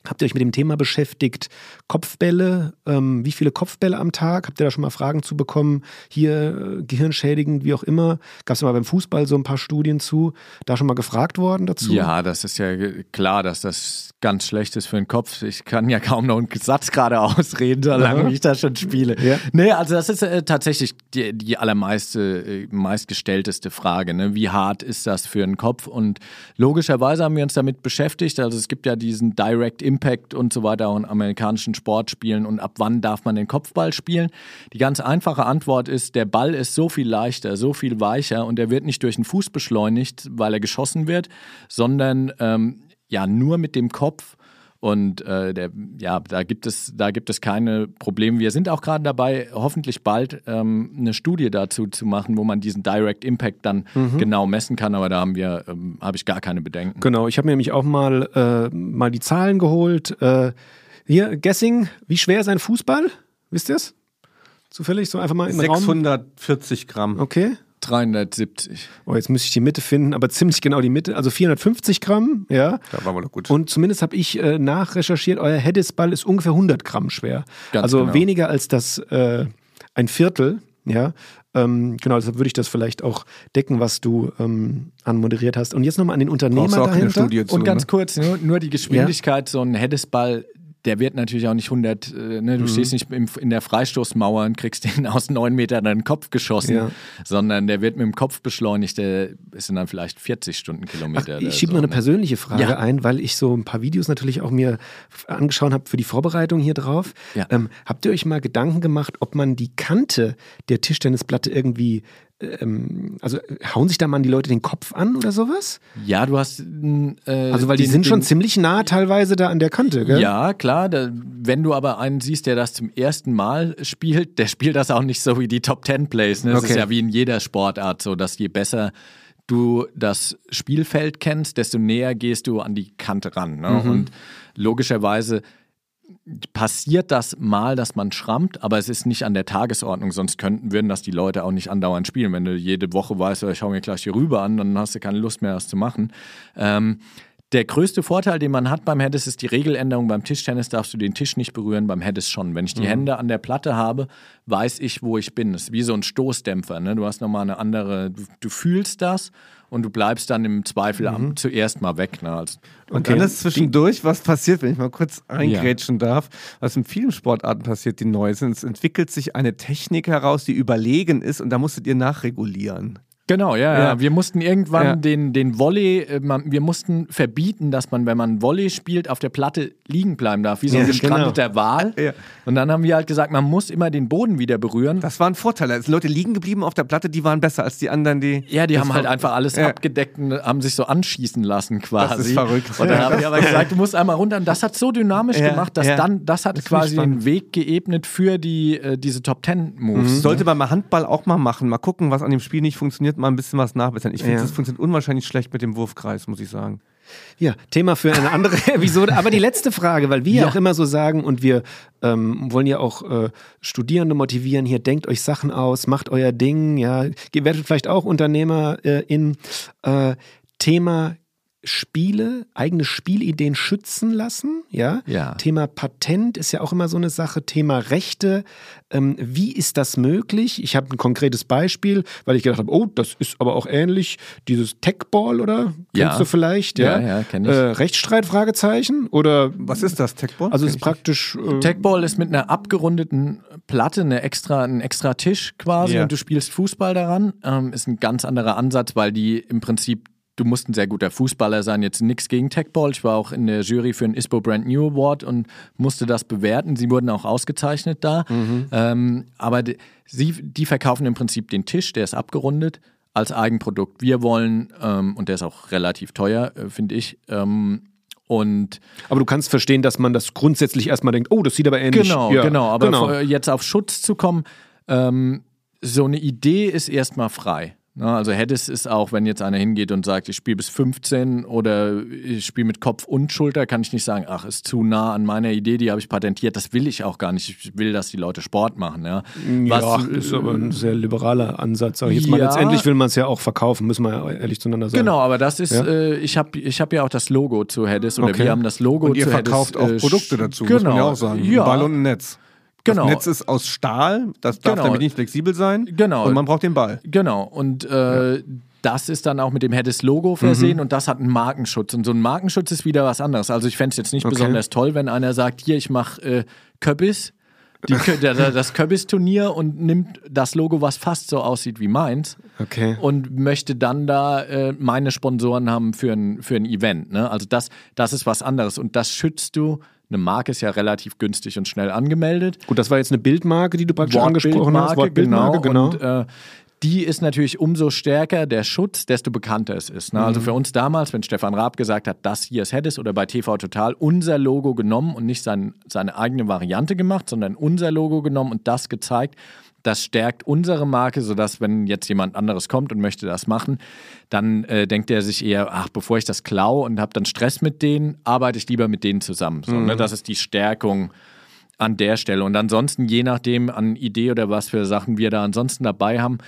Habt ihr euch mit dem Thema beschäftigt? Kopfbälle, ähm, wie viele Kopfbälle am Tag? Habt ihr da schon mal Fragen zu bekommen? Hier äh, gehirnschädigend, wie auch immer. Gab es ja mal beim Fußball so ein paar Studien zu? Da schon mal gefragt worden dazu? Ja, das ist ja klar, dass das ganz schlecht ist für den Kopf. Ich kann ja kaum noch einen Satz gerade [laughs] ausreden, solange ich da schon spiele. Ja. Nee, also das ist äh, tatsächlich die, die allermeiste, äh, meistgestellteste Frage. Ne? Wie hart ist das für den Kopf? Und logischerweise haben wir uns damit beschäftigt. Also es gibt ja diesen Direct Impact Impact und so weiter und amerikanischen Sportspielen und ab wann darf man den Kopfball spielen? Die ganz einfache Antwort ist, der Ball ist so viel leichter, so viel weicher und er wird nicht durch den Fuß beschleunigt, weil er geschossen wird, sondern ähm, ja nur mit dem Kopf. Und äh, der, ja, da gibt es, da gibt es keine Probleme. Wir sind auch gerade dabei, hoffentlich bald ähm, eine Studie dazu zu machen, wo man diesen Direct Impact dann mhm. genau messen kann. Aber da haben wir, ähm, habe ich gar keine Bedenken. Genau, ich habe mir nämlich auch mal, äh, mal die Zahlen geholt. Äh, hier, Guessing, wie schwer ist ein Fußball? Wisst ihr es? Zufällig so einfach mal im 640 Raum. Gramm. Okay. 370. Oh, jetzt müsste ich die Mitte finden, aber ziemlich genau die Mitte. Also 450 Gramm, ja. Da waren wir doch gut. Und zumindest habe ich äh, nachrecherchiert, euer Headisball ist ungefähr 100 Gramm schwer. Ganz also genau. weniger als das äh, ein Viertel, ja. Ähm, genau, deshalb würde ich das vielleicht auch decken, was du ähm, anmoderiert hast. Und jetzt nochmal an den Unternehmer dahinter. Zu, und ganz ne? kurz, nur, nur die Geschwindigkeit, ja. so ein Headisball der wird natürlich auch nicht 100, äh, ne? du mhm. stehst nicht im, in der Freistoßmauer und kriegst den [laughs] aus neun Metern in den Kopf geschossen, ja. sondern der wird mit dem Kopf beschleunigt, der ist dann vielleicht 40 Stundenkilometer. Ach, ich schiebe so, noch eine ne? persönliche Frage ja. ein, weil ich so ein paar Videos natürlich auch mir angeschaut habe für die Vorbereitung hier drauf. Ja. Ähm, habt ihr euch mal Gedanken gemacht, ob man die Kante der Tischtennisplatte irgendwie ähm, also hauen sich da mal die Leute den Kopf an oder sowas? Ja, du hast. Äh, also, weil die den, sind schon den, ziemlich nah teilweise da an der Kante, gell? Ja, klar. Da, wenn du aber einen siehst, der das zum ersten Mal spielt, der spielt das auch nicht so wie die Top Ten Plays. Ne? Das okay. ist ja wie in jeder Sportart so, dass je besser du das Spielfeld kennst, desto näher gehst du an die Kante ran. Ne? Mhm. Und logischerweise passiert das mal, dass man schrammt, aber es ist nicht an der Tagesordnung, sonst könnten, würden das die Leute auch nicht andauernd spielen. Wenn du jede Woche weißt, ich schaue mir gleich hier rüber an, dann hast du keine Lust mehr, das zu machen. Ähm, der größte Vorteil, den man hat beim Headis, ist die Regeländerung. Beim Tischtennis darfst du den Tisch nicht berühren, beim Headis schon. Wenn ich die mhm. Hände an der Platte habe, weiß ich, wo ich bin. Das ist wie so ein Stoßdämpfer. Ne? Du hast nochmal eine andere, du, du fühlst das und du bleibst dann im Zweifel mhm. zuerst mal weg. Ne? Also, okay. Und dann ist zwischendurch, was passiert, wenn ich mal kurz eingrätschen ja. darf, was in vielen Sportarten passiert, die neu sind. Es entwickelt sich eine Technik heraus, die überlegen ist und da musstet ihr nachregulieren. Genau, ja, ja, ja. Wir mussten irgendwann ja. den, den Volley, äh, wir mussten verbieten, dass man, wenn man Volley spielt, auf der Platte liegen bleiben darf, wie so ein gestrandeter genau. Wal. Und dann haben wir halt gesagt, man muss immer den Boden wieder berühren. Das war ein Vorteil. Also Leute liegen geblieben auf der Platte, die waren besser als die anderen, die. Ja, die haben halt einfach alles abgedeckt und haben sich so anschießen lassen quasi. Das ist verrückt. Und dann haben wir aber [laughs] gesagt, du musst einmal runter. Und das hat so dynamisch gemacht, dass dann, das hat das quasi den Weg geebnet für die, äh, diese Top Ten Moves. Mhm. Sollte man mal Handball auch mal machen, mal gucken, was an dem Spiel nicht funktioniert, mal ein bisschen was nachbessern. Ich finde, ja. das funktioniert unwahrscheinlich schlecht mit dem Wurfkreis, muss ich sagen. Ja, Thema für eine andere [laughs] Episode. Aber die letzte Frage, weil wir ja auch immer so sagen und wir ähm, wollen ja auch äh, Studierende motivieren. Hier denkt euch Sachen aus, macht euer Ding. Ja, werdet vielleicht auch Unternehmer äh, in äh, Thema Spiele, eigene Spielideen schützen lassen. Ja? ja. Thema Patent ist ja auch immer so eine Sache. Thema Rechte. Ähm, wie ist das möglich? Ich habe ein konkretes Beispiel, weil ich gedacht habe, oh, das ist aber auch ähnlich. Dieses Techball, oder? Ja. Kennst du vielleicht? Ja, ja, ja kenne ich. Äh, Rechtsstreit, Fragezeichen? Oder was ist das, Techball? Also es ist praktisch. Äh, Techball ist mit einer abgerundeten Platte, eine extra, ein extra Tisch quasi ja. und du spielst Fußball daran. Ähm, ist ein ganz anderer Ansatz, weil die im Prinzip du musst ein sehr guter Fußballer sein. Jetzt nichts gegen Techball. Ich war auch in der Jury für den ISPO Brand New Award und musste das bewerten. Sie wurden auch ausgezeichnet da. Mhm. Ähm, aber die, sie, die verkaufen im Prinzip den Tisch, der ist abgerundet, als Eigenprodukt. Wir wollen, ähm, und der ist auch relativ teuer, äh, finde ich, ähm, und aber du kannst verstehen, dass man das grundsätzlich erstmal denkt, oh, das sieht aber ähnlich. Genau, ja, genau. Aber genau. jetzt auf Schutz zu kommen, ähm, so eine Idee ist erstmal frei. Na, also Hedis ist auch, wenn jetzt einer hingeht und sagt, ich spiele bis 15 oder ich spiele mit Kopf und Schulter, kann ich nicht sagen, ach, ist zu nah an meiner Idee, die habe ich patentiert. Das will ich auch gar nicht. Ich will, dass die Leute Sport machen. Ja, ja Was, ist aber ein sehr liberaler Ansatz. Aber jetzt ja, mal letztendlich will man es ja auch verkaufen, müssen wir ja ehrlich zueinander sagen. Genau, aber das ist, ja? äh, ich habe ich hab ja auch das Logo zu Hedis oder okay. wir haben das Logo und ihr zu verkauft Hedis, auch Produkte dazu, genau. muss man ja auch sagen. Ja. Ball und ein Netz. Genau. Das Netz ist aus Stahl, das darf genau. damit nicht flexibel sein. Genau. Und man braucht den Ball. Genau. Und äh, ja. das ist dann auch mit dem Hedis Logo versehen mhm. und das hat einen Markenschutz. Und so ein Markenschutz ist wieder was anderes. Also ich fände es jetzt nicht okay. besonders toll, wenn einer sagt, hier, ich mache äh, Köppis. Die, das Köbbis-Turnier und nimmt das Logo, was fast so aussieht wie meins, okay. und möchte dann da äh, meine Sponsoren haben für ein, für ein Event. Ne? Also das, das ist was anderes und das schützt du eine Marke ist ja relativ günstig und schnell angemeldet. Gut, das war jetzt eine Bildmarke, die du praktisch angesprochen hast. Wortbildmarke, genau. genau. Und, äh, die ist natürlich umso stärker der Schutz, desto bekannter es ist. Ne? Also mhm. Also für uns damals, wenn Stefan Raab gesagt hat, das hier ist Hedis oder bei TV Total unser Logo genommen und nicht sein, seine eigene Variante gemacht, sondern unser Logo genommen und das gezeigt, das stärkt unsere Marke, sodass, wenn jetzt jemand anderes kommt und möchte das machen, dann äh, denkt er sich eher, ach, bevor ich das klaue und habe dann Stress mit denen, arbeite ich lieber mit denen zusammen. So, ne? mhm. ne? Das ist die Stärkung an der Stelle. Und ansonsten, je nachdem an Idee oder was für Sachen wir da ansonsten dabei haben,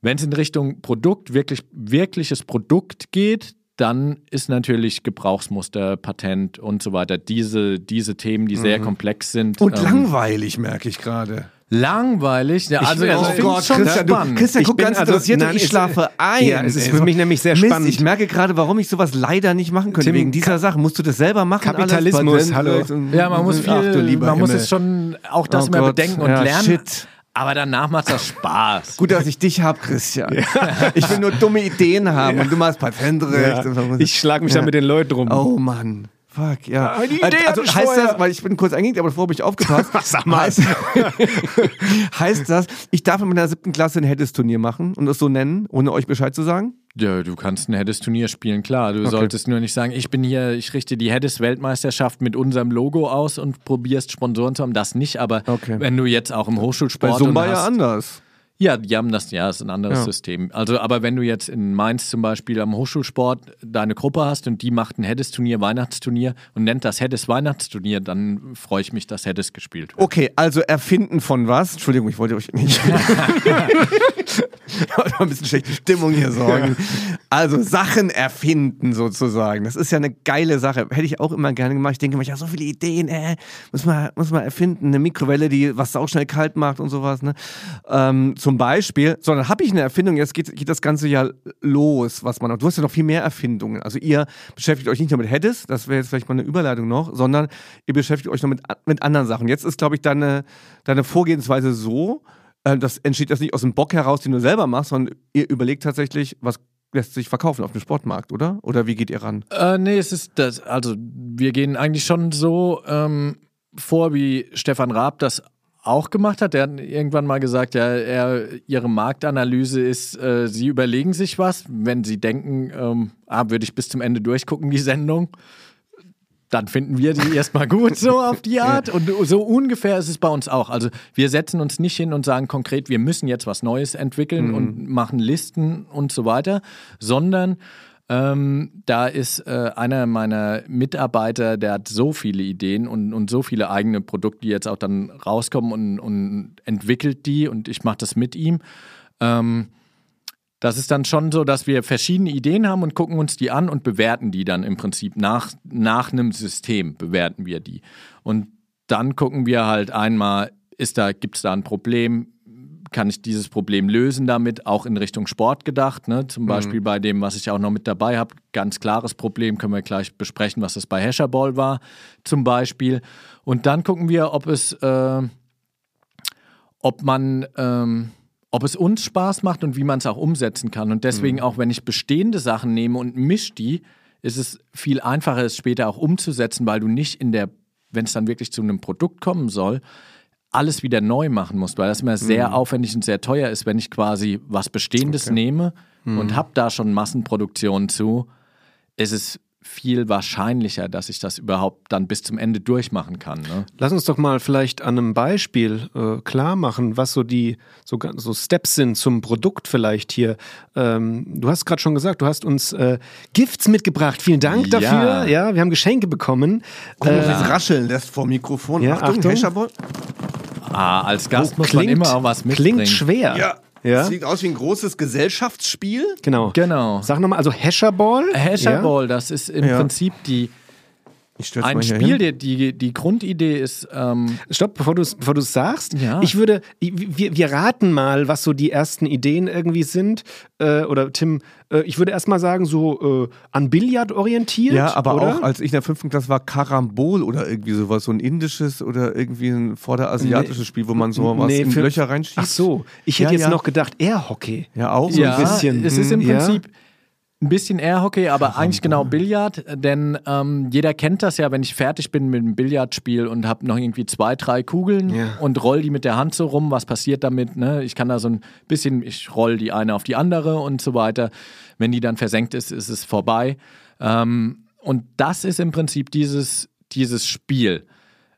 wenn es in Richtung Produkt, wirklich, wirkliches Produkt geht, dann ist natürlich Gebrauchsmuster, Patent und so weiter diese, diese Themen, die sehr mhm. komplex sind. Und ähm, langweilig, merke ich gerade. Langweilig? Ja, also, ich, also oh Gott, schon Christian, spannend. Du, Christian, guck ganz also, interessiert nein, ich schlafe ein. Ja, es ist für mich nämlich sehr spannend. ich merke gerade, warum ich sowas leider nicht machen könnte. Tim, wegen dieser Sache. Musst du das selber machen? Kapitalismus, hallo. Ja, man muss viel, Ach, man muss es schon auch das oh immer Gott. bedenken und ja, lernen. Shit. Aber danach macht das Spaß. Gut, dass ich dich hab, Christian. Ja. Ich will nur dumme Ideen haben ja. und du machst Patentrecht. Ja. Ich schlag mich ja. dann mit den Leuten rum. Oh Mann. Fuck, ja. Eine Idee also heißt vorher. das, weil ich bin kurz eingegangen, aber davor [laughs] habe ich aufgepasst. Sag mal. Heißt, [laughs] heißt, das, ich darf in meiner siebten Klasse ein Heddes-Turnier machen und es so nennen, ohne euch Bescheid zu sagen? Ja, du kannst ein Heddes-Turnier spielen, klar. Du okay. solltest nur nicht sagen, ich bin hier, ich richte die Heddes-Weltmeisterschaft mit unserem Logo aus und probierst Sponsoren zu haben. Das nicht, aber okay. wenn du jetzt auch im Hochschulsport. Bei Sumba ja anders. Ja, die haben das, ja, ist ein anderes ja. System. Also, aber wenn du jetzt in Mainz zum Beispiel am Hochschulsport deine Gruppe hast und die macht ein Heddes-Turnier, Weihnachtsturnier und nennt das Heddes Weihnachtsturnier, dann freue ich mich, dass Heddes gespielt wird. Okay, also erfinden von was? Entschuldigung, ich wollte euch nicht. [laughs] [laughs] [laughs] ein bisschen schlechte Stimmung hier sorgen. Also Sachen erfinden sozusagen. Das ist ja eine geile Sache. Hätte ich auch immer gerne gemacht. Ich denke immer, ich habe so viele Ideen, äh, muss man, muss man erfinden. Eine Mikrowelle, die was auch schnell kalt macht und sowas. Ne? Ähm, zum Beispiel, sondern habe ich eine Erfindung, jetzt geht, geht das Ganze ja los, was man noch. Du hast ja noch viel mehr Erfindungen. Also ihr beschäftigt euch nicht nur mit Heddes, das wäre jetzt vielleicht mal eine Überleitung noch, sondern ihr beschäftigt euch noch mit, mit anderen Sachen. Jetzt ist, glaube ich, deine, deine Vorgehensweise so, das entsteht jetzt nicht aus dem Bock heraus, den du selber machst, sondern ihr überlegt tatsächlich, was lässt sich verkaufen auf dem Sportmarkt, oder? Oder wie geht ihr ran? Äh, nee, es ist das, also wir gehen eigentlich schon so ähm, vor, wie Stefan Raab das auch gemacht hat. Der hat irgendwann mal gesagt, ja, er, ihre Marktanalyse ist, äh, sie überlegen sich was, wenn sie denken, ähm, ah, würde ich bis zum Ende durchgucken, die Sendung. Dann finden wir die erstmal gut, so [laughs] auf die Art. Und so ungefähr ist es bei uns auch. Also wir setzen uns nicht hin und sagen konkret, wir müssen jetzt was Neues entwickeln mhm. und machen Listen und so weiter, sondern ähm, da ist äh, einer meiner Mitarbeiter, der hat so viele Ideen und, und so viele eigene Produkte, die jetzt auch dann rauskommen und, und entwickelt die und ich mache das mit ihm. Ähm, das ist dann schon so, dass wir verschiedene Ideen haben und gucken uns die an und bewerten die dann im Prinzip nach, nach einem System, bewerten wir die. Und dann gucken wir halt einmal, da, gibt es da ein Problem, kann ich dieses Problem lösen damit, auch in Richtung Sport gedacht. Ne? Zum mhm. Beispiel bei dem, was ich auch noch mit dabei habe, ganz klares Problem, können wir gleich besprechen, was das bei Hasherball war, zum Beispiel. Und dann gucken wir, ob es, äh, ob man, ähm, ob es uns Spaß macht und wie man es auch umsetzen kann. Und deswegen, mhm. auch wenn ich bestehende Sachen nehme und mische die, ist es viel einfacher, es später auch umzusetzen, weil du nicht in der, wenn es dann wirklich zu einem Produkt kommen soll, alles wieder neu machen musst, weil das immer sehr mhm. aufwendig und sehr teuer ist, wenn ich quasi was Bestehendes okay. nehme mhm. und habe da schon Massenproduktion zu, ist es viel wahrscheinlicher, dass ich das überhaupt dann bis zum Ende durchmachen kann. Ne? Lass uns doch mal vielleicht an einem Beispiel äh, klar machen, was so die so, so Steps sind zum Produkt vielleicht hier. Ähm, du hast gerade schon gesagt, du hast uns äh, Gifts mitgebracht. Vielen Dank Ja. dafür. Ja, wir haben Geschenke bekommen. Guck mal, Äh, es rascheln lässt vor Mikrofon. Ja, Achtung. Hescherboll. Ah, als Gast muss man immer auch was mitbringen. klingt schwer. Ja. Ja. Sieht aus wie ein großes Gesellschaftsspiel. Genau. Genau. Sag nochmal, also Hesherball. Hasherball, das ist im Ja. Prinzip die, ein Spiel, die, die, die Grundidee ist, ähm, Stopp, bevor du es bevor du's sagst. Ja. Ich würde, wir, wir raten mal, was so die ersten Ideen irgendwie sind. Äh, oder Tim, äh, ich würde erstmal sagen, so äh, an Billard orientiert. Ja, aber oder? auch als ich in der fünften Klasse war, Karambol oder irgendwie sowas, so ein indisches oder irgendwie ein vorderasiatisches Spiel, wo man so was Nee, in Löcher reinschießt. Ach so, ich hätte Ja, jetzt ja. noch gedacht, Airhockey. Ja, auch so ja, ein bisschen. es ist im hm, ja. Prinzip ein bisschen Airhockey, [laughs] aber eigentlich genau Billard, denn ähm, jeder kennt das ja, wenn ich fertig bin mit einem Billardspiel und habe noch irgendwie zwei, drei Kugeln Ja. und roll die mit der Hand so rum, was passiert damit? Ne? Ich kann da so ein bisschen, ich roll die eine auf die andere und so weiter. Wenn die dann versenkt ist, ist es vorbei. Ähm, und das ist im Prinzip dieses, dieses Spiel.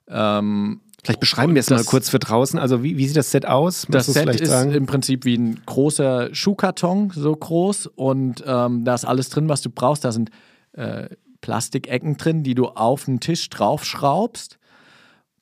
Ähm, Vielleicht beschreiben wir es mal kurz für draußen. Also wie, wie sieht das Set aus? Das Set ist sagen? im Prinzip wie ein großer Schuhkarton, so groß. Und ähm, da ist alles drin, was du brauchst. Da sind äh, Plastikecken drin, die du auf den Tisch draufschraubst.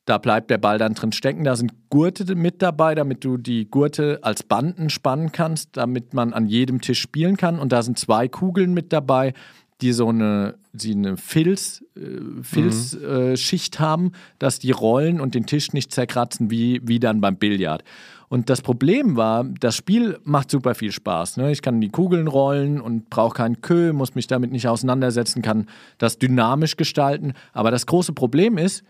Da bleibt der Ball dann drin stecken. Da sind Gurte mit dabei, damit du die Gurte als Banden spannen kannst, damit man an jedem Tisch spielen kann. Und da sind zwei Kugeln mit dabei, die so eine, die eine Filz, äh, Filzschicht haben, dass die rollen und den Tisch nicht zerkratzen, wie, wie dann beim Billard. Und das Problem war, das Spiel macht super viel Spaß. Ne? Ich kann die Kugeln rollen und brauche keinen Kö, muss mich damit nicht auseinandersetzen, kann das dynamisch gestalten. Aber das große Problem ist,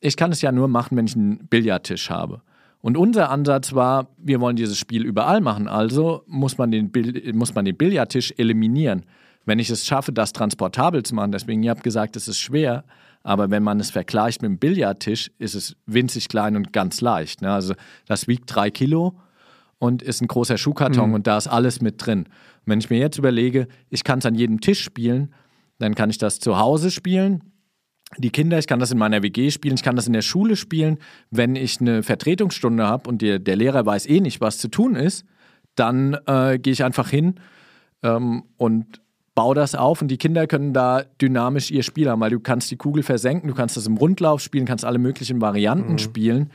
ich kann es ja nur machen, wenn ich einen Billardtisch habe. Und unser Ansatz war, wir wollen dieses Spiel überall machen, also muss man den, Bill muss man den Billardtisch eliminieren. Wenn ich es schaffe, das transportabel zu machen, deswegen, ihr habt gesagt, es ist schwer, aber wenn man es vergleicht mit dem Billardtisch, ist es winzig klein und ganz leicht. Ne? Also das wiegt drei Kilo und ist ein großer Schuhkarton und da ist alles mit drin. Und wenn ich mir jetzt überlege, ich kann es an jedem Tisch spielen, dann kann ich das zu Hause spielen, die Kinder, ich kann das in meiner WG spielen, ich kann das in der Schule spielen. Wenn ich eine Vertretungsstunde habe und der, der Lehrer weiß eh nicht, was zu tun ist, dann äh, gehe ich einfach hin ähm, und baue das auf und die Kinder können da dynamisch ihr Spiel haben, weil du kannst die Kugel versenken, du kannst das im Rundlauf spielen, kannst alle möglichen Varianten spielen.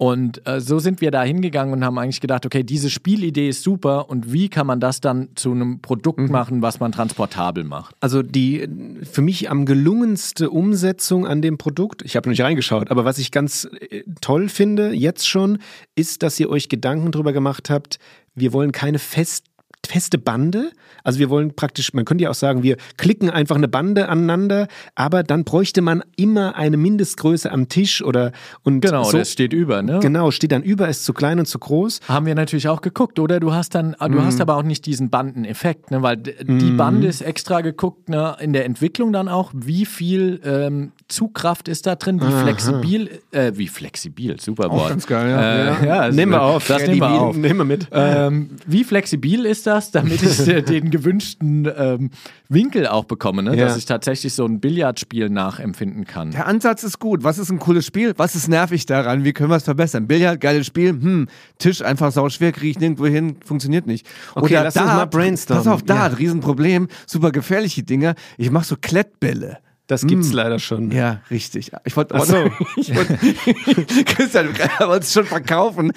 Und äh, so sind wir da hingegangen und haben eigentlich gedacht, okay, diese Spielidee ist super und wie kann man das dann zu einem Produkt machen, was man transportabel macht? Also die für mich am gelungenste Umsetzung an dem Produkt, ich habe noch nicht reingeschaut, aber was ich ganz äh, toll finde, jetzt schon, ist, dass ihr euch Gedanken darüber gemacht habt, wir wollen keine fest, feste Bande. Also wir wollen praktisch, man könnte ja auch sagen, wir klicken einfach eine Bande aneinander, aber dann bräuchte man immer eine Mindestgröße am Tisch oder und Genau, so, das steht über, ne? genau steht dann über, ist zu klein und zu groß. Haben wir natürlich auch geguckt, oder? Du hast dann, du hast aber auch nicht diesen Bandeneffekt, ne? Weil die Bande ist extra geguckt, ne? In der Entwicklung dann auch, wie viel ähm, Zugkraft ist da drin, wie flexibel, äh, wie flexibel, super Wort. ganz geil, ja. Äh, ja. also, nehmen wir auf, Das nehmen wir auf. Nehmen wir mit. Ähm, wie flexibel ist das, damit ich den gewünschten ähm, Winkel auch bekomme, ne? Ja. dass ich tatsächlich so ein Billardspiel nachempfinden kann? Der Ansatz ist gut. Was ist ein cooles Spiel? Was ist nervig daran? Wie können wir es verbessern? Billard, geiles Spiel. Hm, Tisch einfach sau schwer, kriege ich nirgendwo hin, funktioniert nicht. Okay, lass uns mal brainstormen. Pass auf, da, Ja. Riesenproblem, super gefährliche Dinger. Ich mache so Klettbälle. Das gibt's leider schon. Ja, richtig. Ich wollte Ach so. [laughs] ich wollte, [laughs] Christian, du wolltest schon verkaufen.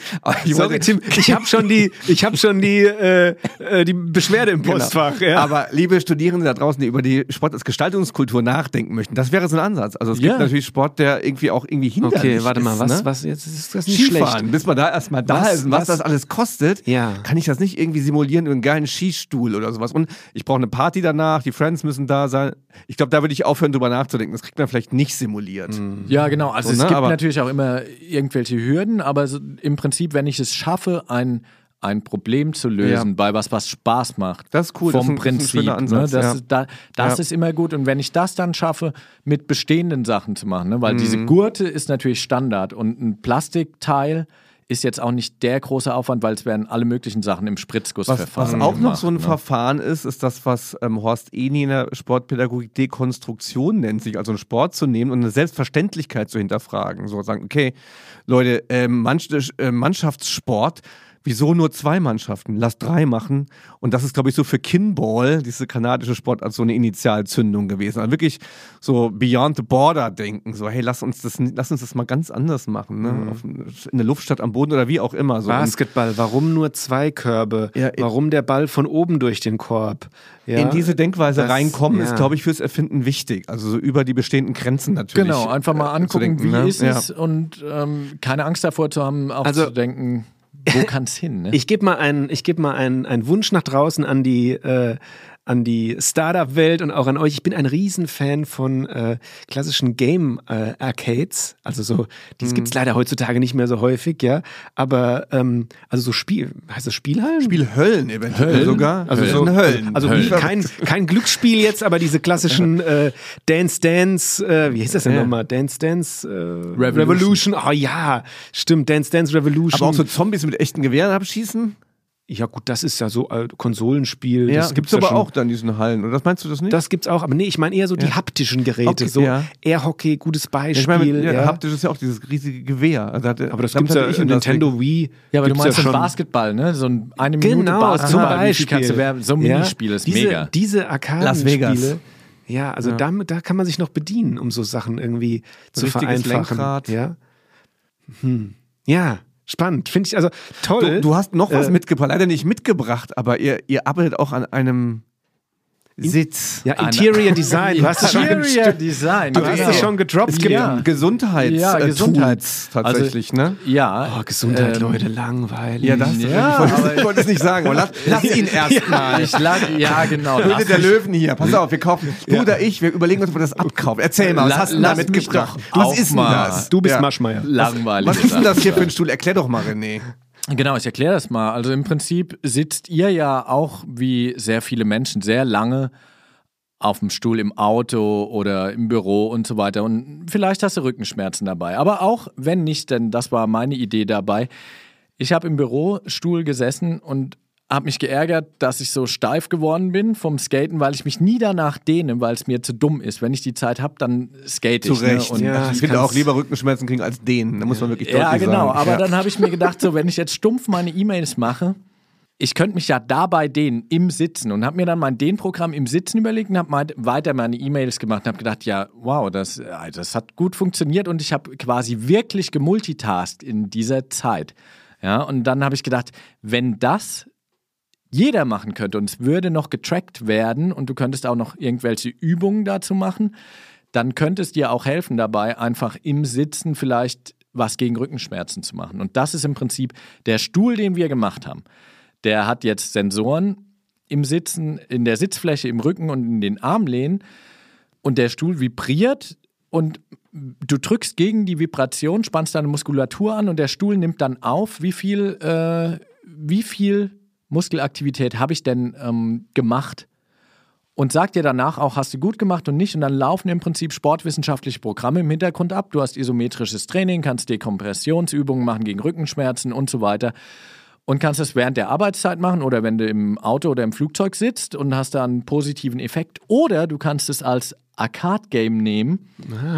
Ich Sorry, wollte, Tim, ich habe schon die, ich habe schon die, äh, äh, die Beschwerde im Postfach. Genau. Ja. Aber liebe Studierende da draußen, die über die Sport als Gestaltungskultur nachdenken möchten, das wäre so ein Ansatz. Also es gibt Ja. natürlich Sport, der irgendwie auch irgendwie hinderlich okay, warte mal, ist, was, ne? was jetzt ist das nicht Skifahren, schlecht? bis man da erstmal da Was- ist und was, was- das alles kostet, Ja. kann ich das nicht irgendwie simulieren in einen geilen Skistuhl oder sowas. Und ich brauche eine Party danach, die Friends müssen da sein. Ich glaube, da würde ich aufhören, drüber nachzudenken. Das kriegt man vielleicht nicht simuliert. Ja, genau. Also So, es ne? gibt Aber- natürlich auch immer irgendwelche Hürden, aber so im Prinzip, wenn ich es schaffe, ein, ein Problem zu lösen Ja. bei was, was Spaß macht. Das ist cool, das Vom ist ein- das ist ein Prinzip. Ansatz, ne? Das, ja. ist, da, das Ja. ist immer gut. Und wenn ich das dann schaffe, mit bestehenden Sachen zu machen, ne? weil Mhm. diese Gurte ist natürlich Standard und ein Plastikteil ist jetzt auch nicht der große Aufwand, weil es werden alle möglichen Sachen im Was, Spritzgussverfahren was auch noch gemacht, so ein ne? Verfahren ist, ist das, was ähm, Horst Eni in der Sportpädagogik Dekonstruktion nennt, sich also einen Sport zu nehmen und eine Selbstverständlichkeit zu hinterfragen. So sagen, okay, Leute, ähm, äh, Mannschaftssport, wieso nur zwei Mannschaften? Lass drei machen. Und das ist, glaube ich, so für Kinball, diese kanadische Sportart, so eine Initialzündung gewesen. Also wirklich so beyond the border denken. So, hey, lass uns das, lass uns das mal ganz anders machen. Ne? Auf, in der Luft statt am Boden oder wie auch immer. So. Basketball, warum nur zwei Körbe? Ja, warum der Ball von oben durch den Korb? Ja, in diese Denkweise das- reinkommen, ja. ist, glaube ich, fürs Erfinden wichtig. Also so über die bestehenden Grenzen natürlich. Genau, einfach mal äh, angucken, denken, wie ne? ist Ja. es und ähm, keine Angst davor zu haben, auch Also- zu denken, wo kann es hin? Ne? Ich gebe mal einen, ich gebe mal einen, einen Wunsch nach draußen an die, äh, an die Startup-Welt und auch an euch. Ich bin ein Riesenfan von äh, klassischen Game-Arcades. also so, die gibt's leider heutzutage nicht mehr so häufig, ja. Aber ähm, also so Spiel, heißt das Spielhallen? Spielhöllen eventuell Höllen? sogar. Also Höllen. so Höllen. Also Höllen. kein, kein Glücksspiel jetzt, aber diese klassischen äh, Dance Dance, äh, wie hieß das denn Ja. nochmal? Dance Dance äh, Revolution. Revolution. Oh ja, stimmt, Dance Dance Revolution. aber auch so Zombies mit echten Gewehren abschießen? Ja gut, das ist ja so äh, Konsolenspiel. Ja, das gibt's ja aber schon. auch dann in diesen Hallen. Oder das meinst du das nicht? Das gibt's auch, aber nee, ich meine eher so die Ja. haptischen Geräte, Okay, so ja. Air-Hockey, gutes Ja, Beispiel. ich meine, ja, ja. haptisch ist ja auch dieses riesige Gewehr. Also hatte- aber das damit gibt's ja in Nintendo Wii. ja, aber du meinst ja schon schon. Basketball, ne? So ein eine Minute Genau, Basketball. zum Beispiel. kannst du werben? So ein Ja, Minispiel ist diese, mega. Diese Arkadenspiele. Ja, also Ja. Damit, da kann man sich noch bedienen, um so Sachen irgendwie zu richtiges vereinfachen. Lenkrad. Ja. Hm. Ja, spannend. Finde ich also toll. Du, du hast noch was Äh, mitgebracht, leider nicht mitgebracht, aber ihr, ihr arbeitet auch an einem Sitz. ja, Interior Design. Du hast es schon, Interior Design. du hast genau. es schon gedroppt. Es gibt Ja. Gesundheits Ja, äh, Gesundheits- Tools tatsächlich, ne? Ja. Oh, Gesundheit, ähm, Leute, langweilig. Ja, das Ja, ich, wollte, aber- ich wollte es nicht sagen. aber Lass, lass ihn [laughs] erst mal. Ich lag, ja, genau. Höhle der Löwen hier. Pass auf, wir kaufen. Du oder ich, wir überlegen uns, ob wir das abkaufen. Erzähl mal, was La- hast du denn lass da mich mitgebracht? doch Was ist denn das? Du bist Ja. Maschmeier. Langweilig. Was ist denn das hier für ein Stuhl? Erklär doch mal, René. Genau, ich erkläre das mal. Also im Prinzip sitzt ihr ja auch wie sehr viele Menschen sehr lange auf dem Stuhl im Auto oder im Büro und so weiter. Und vielleicht hast du Rückenschmerzen dabei. Aber auch wenn nicht, denn das war meine Idee dabei. Ich habe im Bürostuhl gesessen und habe mich geärgert, dass ich so steif geworden bin vom Skaten, weil ich mich nie danach dehne, weil es mir zu dumm ist. Wenn ich die Zeit habe, dann skate Zu ich. Recht. Ne? Und Ja, ich das finde auch lieber Rückenschmerzen kriegen als den. Da muss man wirklich deutlich ja, genau. sagen. Aber ja. dann habe ich mir gedacht, so wenn ich jetzt stumpf meine E-Mails mache, ich könnte mich ja dabei dehnen im Sitzen und habe mir dann mein Dehnprogramm im Sitzen überlegt und habe weiter meine E-Mails gemacht und habe gedacht, ja, wow, das, äh, das hat gut funktioniert und ich habe quasi wirklich gemultitaskt in dieser Zeit. Ja, und dann habe ich gedacht, wenn das jeder machen könnte und es würde noch getrackt werden und du könntest auch noch irgendwelche Übungen dazu machen, dann könnte es dir auch helfen dabei, einfach im Sitzen vielleicht was gegen Rückenschmerzen zu machen. Und das ist im Prinzip der Stuhl, den wir gemacht haben. Der hat jetzt Sensoren im Sitzen, in der Sitzfläche, im Rücken und in den Armlehnen und der Stuhl vibriert und du drückst gegen die Vibration, spannst deine Muskulatur an und der Stuhl nimmt dann auf, wie viel, äh, wie viel Muskelaktivität habe ich denn ähm, gemacht und sagt dir danach auch, hast du gut gemacht und nicht. Und dann laufen im Prinzip sportwissenschaftliche Programme im Hintergrund ab. Du hast isometrisches Training, kannst Dekompressionsübungen machen gegen Rückenschmerzen und so weiter. Und kannst das während der Arbeitszeit machen oder wenn du im Auto oder im Flugzeug sitzt und hast da einen positiven Effekt. Oder du kannst es als Arcade-Game nehmen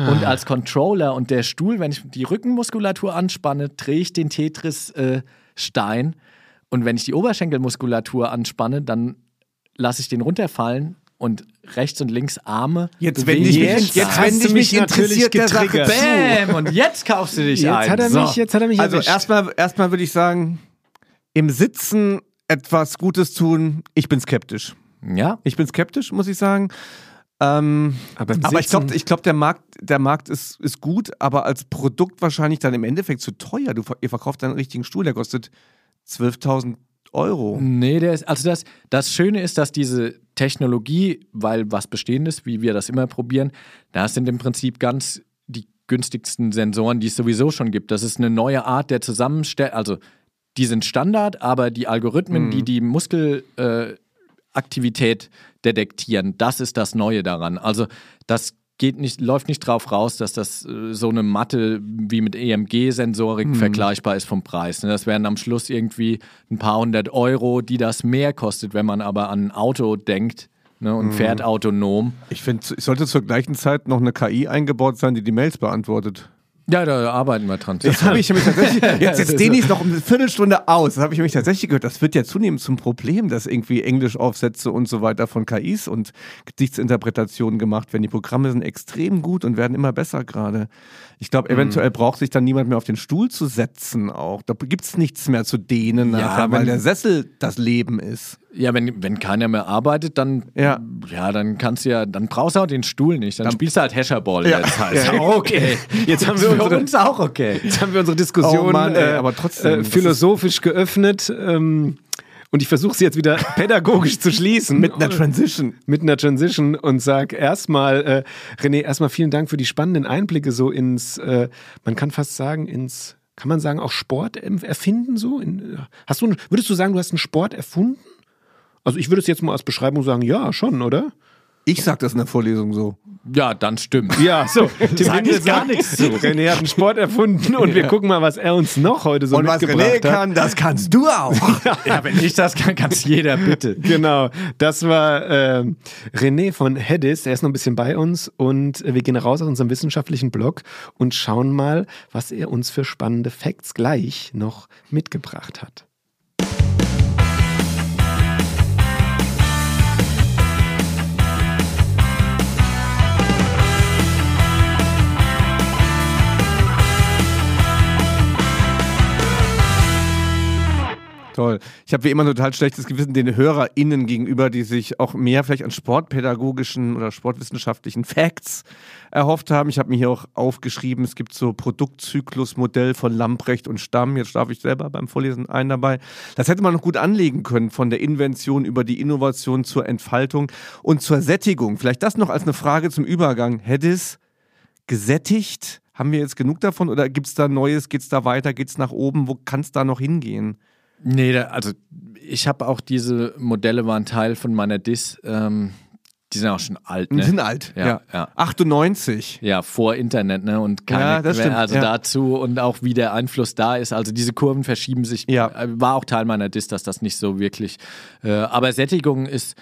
und als Controller und der Stuhl, wenn ich die Rückenmuskulatur anspanne, drehe ich den Tetris-Stein. Und wenn ich die Oberschenkelmuskulatur anspanne, dann lasse ich den runterfallen und rechts und links Arme. Jetzt, wenn bewege ich mich, Jetzt jetzt, wenn du ich mich interessiert, der zu. Bäm! Und jetzt kaufst du dich Jetzt ein. hat er So. mich, jetzt hat er mich Also erwischt. erstmal, erstmal würde ich sagen, im Sitzen etwas Gutes tun. Ich bin skeptisch. Ja, Ich bin skeptisch, muss ich sagen. Ähm, aber aber ich glaube, ich glaub, der Markt, der Markt ist, ist gut, aber als Produkt wahrscheinlich dann im Endeffekt zu teuer. Du, ihr verkauft einen richtigen Stuhl, der kostet 12.000 Euro. Nee, der ist, also das, das Schöne ist, dass diese Technologie, weil was Bestehendes, wie wir das immer probieren, da sind im Prinzip ganz die günstigsten Sensoren, die es sowieso schon gibt. Das ist eine neue Art der Zusammenstellung, also die sind Standard, aber die Algorithmen, die die Muskelaktivität äh, detektieren, das ist das Neue daran. Also das geht nicht, läuft nicht drauf raus, dass das äh, so eine Matte wie mit EMG-Sensorik mhm. vergleichbar ist vom Preis. Ne? Das wären am Schluss irgendwie ein paar hundert Euro, die das mehr kostet, wenn man aber an ein Auto denkt, ne, und mhm. fährt autonom. Ich finde, es sollte zur gleichen Zeit noch eine KI eingebaut sein, die die Mails beantwortet. Ja, da arbeiten wir dran. [laughs] Jetzt habe ich mich tatsächlich, jetzt, jetzt dehne ich es noch eine Viertelstunde aus. Das habe ich mich tatsächlich gehört. Das wird ja zunehmend zum Problem, dass irgendwie Englischaufsätze und so weiter von KIs und Gesichtsinterpretationen gemacht werden. Die Programme sind extrem gut und werden immer besser gerade. Ich glaube, eventuell mhm. braucht sich dann niemand mehr auf den Stuhl zu setzen auch. Da gibt es nichts mehr zu dehnen, ja, nachher, weil der Sessel das Leben ist. Ja, wenn, wenn keiner mehr arbeitet, dann ja. ja, dann kannst du ja, dann brauchst du auch den Stuhl nicht. Dann, dann spielst du halt Hescherball ja. jetzt halt. Ja. okay. [laughs] Jetzt haben wir unsere, uns auch okay. Jetzt haben wir unsere Diskussion oh Mann, ey, äh, aber trotzdem, äh, philosophisch geöffnet. Ähm, und ich versuche sie jetzt wieder [laughs] pädagogisch zu schließen. Mit einer Transition. Mit einer Transition und sag erstmal, äh, René, erstmal vielen Dank für die spannenden Einblicke so ins, äh, man kann fast sagen, ins, kann man sagen, auch Sport erfinden so? In, hast du, würdest du sagen, du hast einen Sport erfunden? Also ich würde es jetzt mal als Beschreibung sagen, ja, schon, oder? Ich sag das in der Vorlesung so. Ja, dann stimmt. Ja, so. [laughs] Tim Sag ich gar nichts zu. René hat einen Sport erfunden und ja. wir gucken mal, was er uns noch heute so und mitgebracht hat. Und was René kann, das kannst du auch. [laughs] ja, wenn ich das kann, kann es jeder, bitte. Genau, das war äh, René von Hedis, der ist noch ein bisschen bei uns und wir gehen raus aus unserem wissenschaftlichen Blog und schauen mal, was er uns für spannende Facts gleich noch mitgebracht hat. Toll. Ich habe wie immer ein total schlechtes Gewissen den HörerInnen gegenüber, die sich auch mehr vielleicht an sportpädagogischen oder sportwissenschaftlichen Facts erhofft haben. Ich habe mir hier auch aufgeschrieben, es gibt so Produktzyklusmodell von Lamprecht und Stamm. Jetzt darf ich selber beim Vorlesen einen dabei. Das hätte man noch gut anlegen können, von der Invention über die Innovation zur Entfaltung und zur Sättigung. Vielleicht das noch als eine Frage zum Übergang. Hätte es gesättigt? Haben wir jetzt genug davon oder gibt es da Neues? Geht es da weiter? Geht es nach oben? Wo kann es da noch hingehen? Nee, da, also ich habe auch diese Modelle waren Teil von meiner Dis. Ähm, die sind auch schon alt, ne? Die sind alt, ja. ja. ja. 98. Ja, vor Internet, ne? Und keine, ja, das stimmt. also ja. dazu und auch wie der Einfluss da ist. Also diese Kurven verschieben sich. Ja. Äh, war auch Teil meiner Dis, dass das nicht so wirklich. Äh, aber Sättigung ist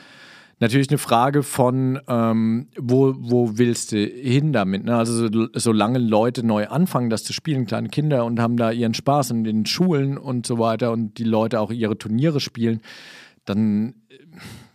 natürlich eine Frage von, ähm, wo, wo willst du hin damit? Ne? Also so, solange Leute neu anfangen, das zu spielen, kleine Kinder und haben da ihren Spaß in den Schulen und so weiter und die Leute auch ihre Turniere spielen, dann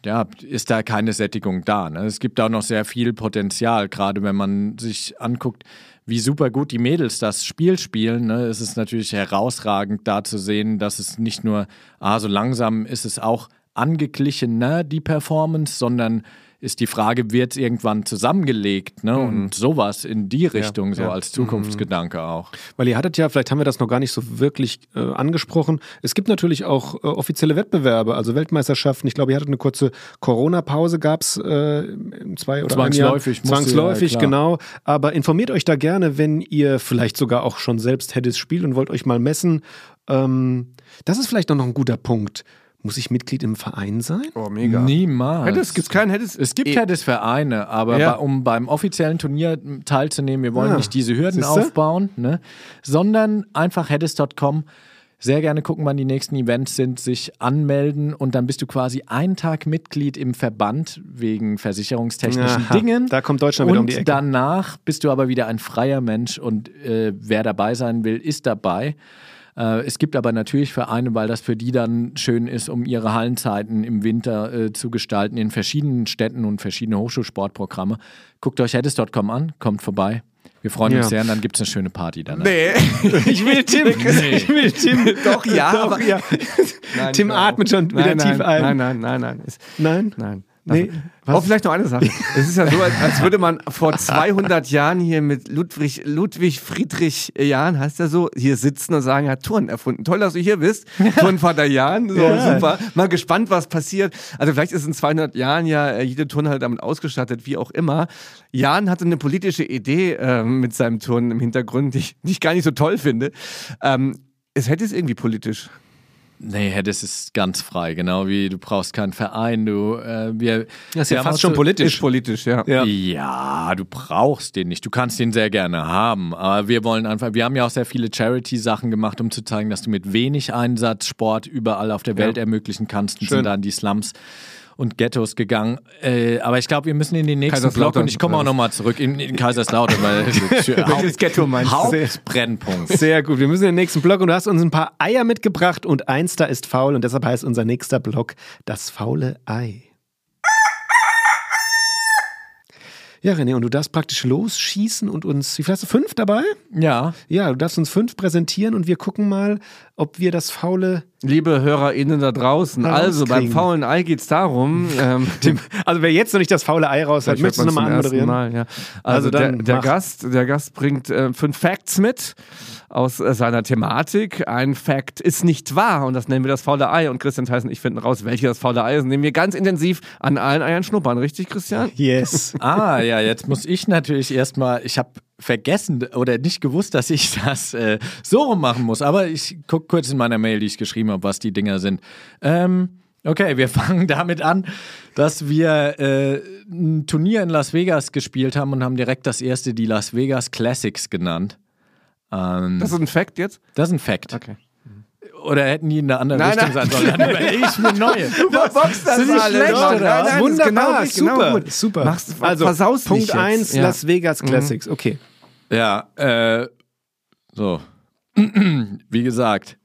ja, ist da keine Sättigung da. Ne? Es gibt auch noch sehr viel Potenzial, gerade wenn man sich anguckt, wie super gut die Mädels das Spiel spielen. Ne? Es ist natürlich herausragend da zu sehen, dass es nicht nur, ah, so langsam ist es auch angeglichener, die Performance, sondern ist die Frage, wird es irgendwann zusammengelegt ne? Mhm. und sowas in die Richtung, ja, so ja. als Zukunftsgedanke mhm. auch. Weil ihr hattet ja, vielleicht haben wir das noch gar nicht so wirklich äh, angesprochen, es gibt natürlich auch äh, offizielle Wettbewerbe, also Weltmeisterschaften. Ich glaube, ihr hattet eine kurze Corona-Pause, gab es äh, zwei oder Zwangsläufig. Ein Jahr. Zwangsläufig, ja, genau. Aber informiert euch da gerne, wenn ihr vielleicht sogar auch schon selbst Hedis spielt und wollt euch mal messen. Ähm, das ist vielleicht noch ein guter Punkt muss ich Mitglied im Verein sein? Oh, mega. Niemals. Heddes, gibt's keinen Heddes? Es gibt e Heddes Vereine, aber ja. bei, um beim offiziellen Turnier teilzunehmen, wir wollen ja. nicht diese Hürden Siehste? aufbauen, ne? sondern einfach heddes.com sehr gerne gucken, wann die nächsten Events sind, sich anmelden und dann bist du quasi einen Tag Mitglied im Verband wegen versicherungstechnischen Aha, Dingen. Da kommt Deutschland wieder um die Ecke. Und danach bist du aber wieder ein freier Mensch und äh, wer dabei sein will, ist dabei. Äh, es gibt aber natürlich Vereine, weil das für die dann schön ist, um ihre Hallenzeiten im Winter äh, zu gestalten in verschiedenen Städten und verschiedene Hochschulsportprogramme. Guckt euch heddes.com an, kommt vorbei. Wir freuen ja. uns sehr und dann gibt es eine schöne Party danach. Nee. [laughs] Ich will Tim. Nee. Ich will Tim. Doch, ja. Doch, ja. [laughs] Nein, Tim atmet schon wieder nein, tief ein. Nein, nein, nein, nein. Nein? Nein. Nee, also, oh, vielleicht noch eine Sache. [laughs] es ist ja so, als würde man vor 200 [laughs] Jahren hier mit Ludwig, Ludwig Friedrich Jahn, heißt er so, hier sitzen und sagen, er hat Turnen erfunden. Toll, dass du hier bist. [laughs] Turnvater Jahn, so ja. super. Mal gespannt, was passiert. Also vielleicht ist in 200 Jahren ja äh, jede Turnhalle damit ausgestattet, wie auch immer. Jahn hatte eine politische Idee äh, mit seinem Turnen im Hintergrund, die ich, die ich gar nicht so toll finde. Ähm, es hätte es irgendwie politisch. Nee, das ist ganz frei, genau wie du brauchst keinen Verein, du äh, wir Das ist ja wir fast schon politisch. Ist politisch, ja. Ja. Ja, du brauchst den nicht. Du kannst den sehr gerne haben. Aber wir wollen einfach, wir haben ja auch sehr viele Charity-Sachen gemacht, um zu zeigen, dass du mit wenig Einsatz Sport überall auf der Welt ermöglichen kannst. Und Schön. sind da in die Slums und Ghettos gegangen. Äh, aber ich glaube, wir müssen in den nächsten Block und ich komme auch nochmal zurück in, in Kaiserslautern, weil [laughs] Welches Ghetto meinst? Hauptbrennpunkt. Sehr gut. Wir müssen in den nächsten Block und du hast uns ein paar Eier mitgebracht und eins da ist faul und deshalb heißt unser nächster Block das faule Ei. Ja, René, und du darfst praktisch losschießen und uns, wie viel hast du, fünf dabei? Ja, Ja, du darfst uns fünf präsentieren und wir gucken mal, ob wir das faule. Liebe HörerInnen da draußen, also beim faulen Ei geht es darum, ähm, [laughs] Dem, also wer jetzt noch nicht das faule Ei raus hat, möchtest du nochmal anmoderieren? Mal, ja. Also, Also dann der, der. Gast, der Gast bringt äh, fünf Facts mit aus äh, seiner Thematik. Ein Fact ist nicht wahr und das nennen wir das faule Ei. Und Christian Tyson, ich finde raus, welches das faule Ei ist, indem wir ganz intensiv an allen Eiern schnuppern. Richtig, Christian? Yes. Ah, ja, jetzt muss ich natürlich erstmal, ich habe vergessen oder nicht gewusst, dass ich das äh, so rum machen muss. Aber ich gucke kurz in meiner Mail, die ich geschrieben habe, was die Dinger sind. Ähm, okay, wir [laughs] fangen damit an, dass wir äh, ein Turnier in Las Vegas gespielt haben und haben direkt das erste die Las Vegas Classics genannt. Ähm, Das ist ein Fact jetzt? das ist ein Fact. Okay. Oder hätten die in eine andere Nein, Richtung nein. sein sollen? Dann überlege ich mir [laughs] neue. Du verboxt das alles. schlecht, oder Nein, nein, Wunderbar, das ist genau, super, genau gut. super. Machst, also, versaust Punkt nicht jetzt. 1, Ja. Las Vegas Classics. Okay. Ja, äh, so. [clears throat] Wie gesagt,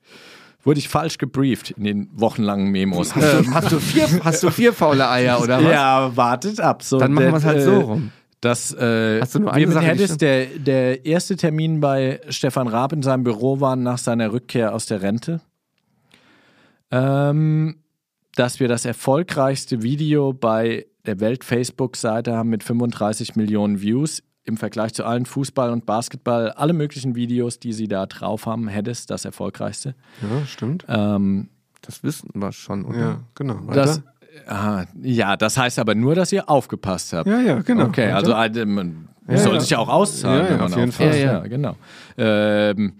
wurde ich falsch gebrieft in den wochenlangen Memos. Hast, du, hast, du vier, hast du vier faule Eier oder was? Ja, wartet ab. So, Dann machen wir es halt äh, so rum. Das, äh, Hast du nur eine Sache, Heddes, der, der erste Termin bei Stefan Raab in seinem Büro war nach seiner Rückkehr aus der Rente. Ähm, dass wir das erfolgreichste Video bei der Welt-Facebook-Seite haben mit 35 Millionen Views im Vergleich zu allen Fußball und Basketball, alle möglichen Videos, die sie da drauf haben, Heddes das erfolgreichste. Ja, stimmt. Ähm, Das wissen wir schon, oder? Ja, genau. das, Weiter? ah, ja, das heißt aber nur, dass ihr aufgepasst habt. Ja, ja, genau. Okay, Weiter? also äh, man soll ja. sich ja auch auszahlen, Ja, ja, wenn man auf jeden. Fall. Ja, Ja, ja. genau. Ähm,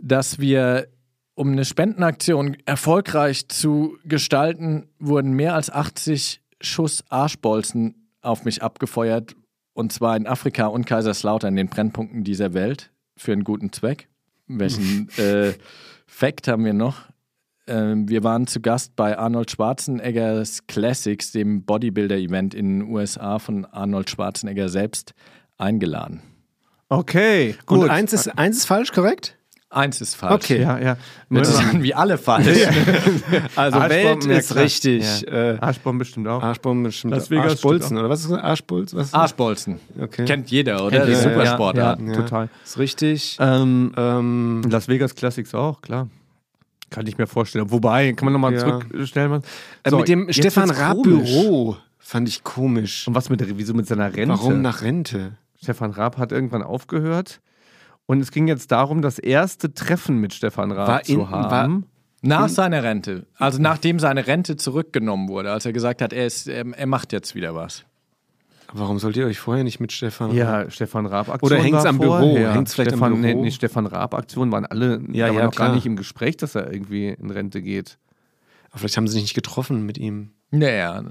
dass wir, um eine Spendenaktion erfolgreich zu gestalten, wurden mehr als 80 Schuss Arschbolzen auf mich abgefeuert. Und zwar in Afrika und Kaiserslautern, den Brennpunkten dieser Welt, für einen guten Zweck. Welchen [laughs] äh, Fact haben wir noch? Ähm, wir waren zu Gast bei Arnold Schwarzeneggers Classics, dem Bodybuilder-Event in den USA von Arnold Schwarzenegger selbst, eingeladen. Okay, Und gut. eins ist, eins ist falsch, korrekt? Eins ist falsch. Okay. ja, ja. Sich an wie alle falsch. [laughs] Also Welt ja, ist richtig. Ja. Äh, Arschbomben bestimmt auch. Arschbomben bestimmt. Las Vegas Arschbolzen, oder was ist das? Arschbolz? Was? Arschbolzen. Okay. Kennt jeder, oder? Kennt Das ist jeder, super ja, total. Ist richtig. Ähm, Ähm, Las Vegas Classics auch, klar. Kann ich mir vorstellen. Wobei, kann man nochmal Ja. zurückstellen? was? äh, So, mit dem Stefan Raab. Büro fand ich komisch. Und was mit der, wieso mit seiner Rente? Warum nach Rente? Stefan Raab hat irgendwann aufgehört. Und es ging jetzt darum, das erste Treffen mit Stefan Raab War in- zu haben. Nach seiner Rente. Also nachdem seine Rente zurückgenommen wurde, als er gesagt hat, er, ist, er, er macht jetzt wieder was. Warum sollt ihr euch vorher nicht mit Stefan Raab- Ja, Stefan Raab Aktion Oder hängt's war am Büro? vorher. Hängt's vielleicht am Stefan, Nee, Büro? nee, Stefan Raab Aktion waren alle Ja, war ja, noch gar klar. nicht im Gespräch, dass er irgendwie in Rente geht. Aber Vielleicht haben sie sich nicht getroffen mit ihm. Naja.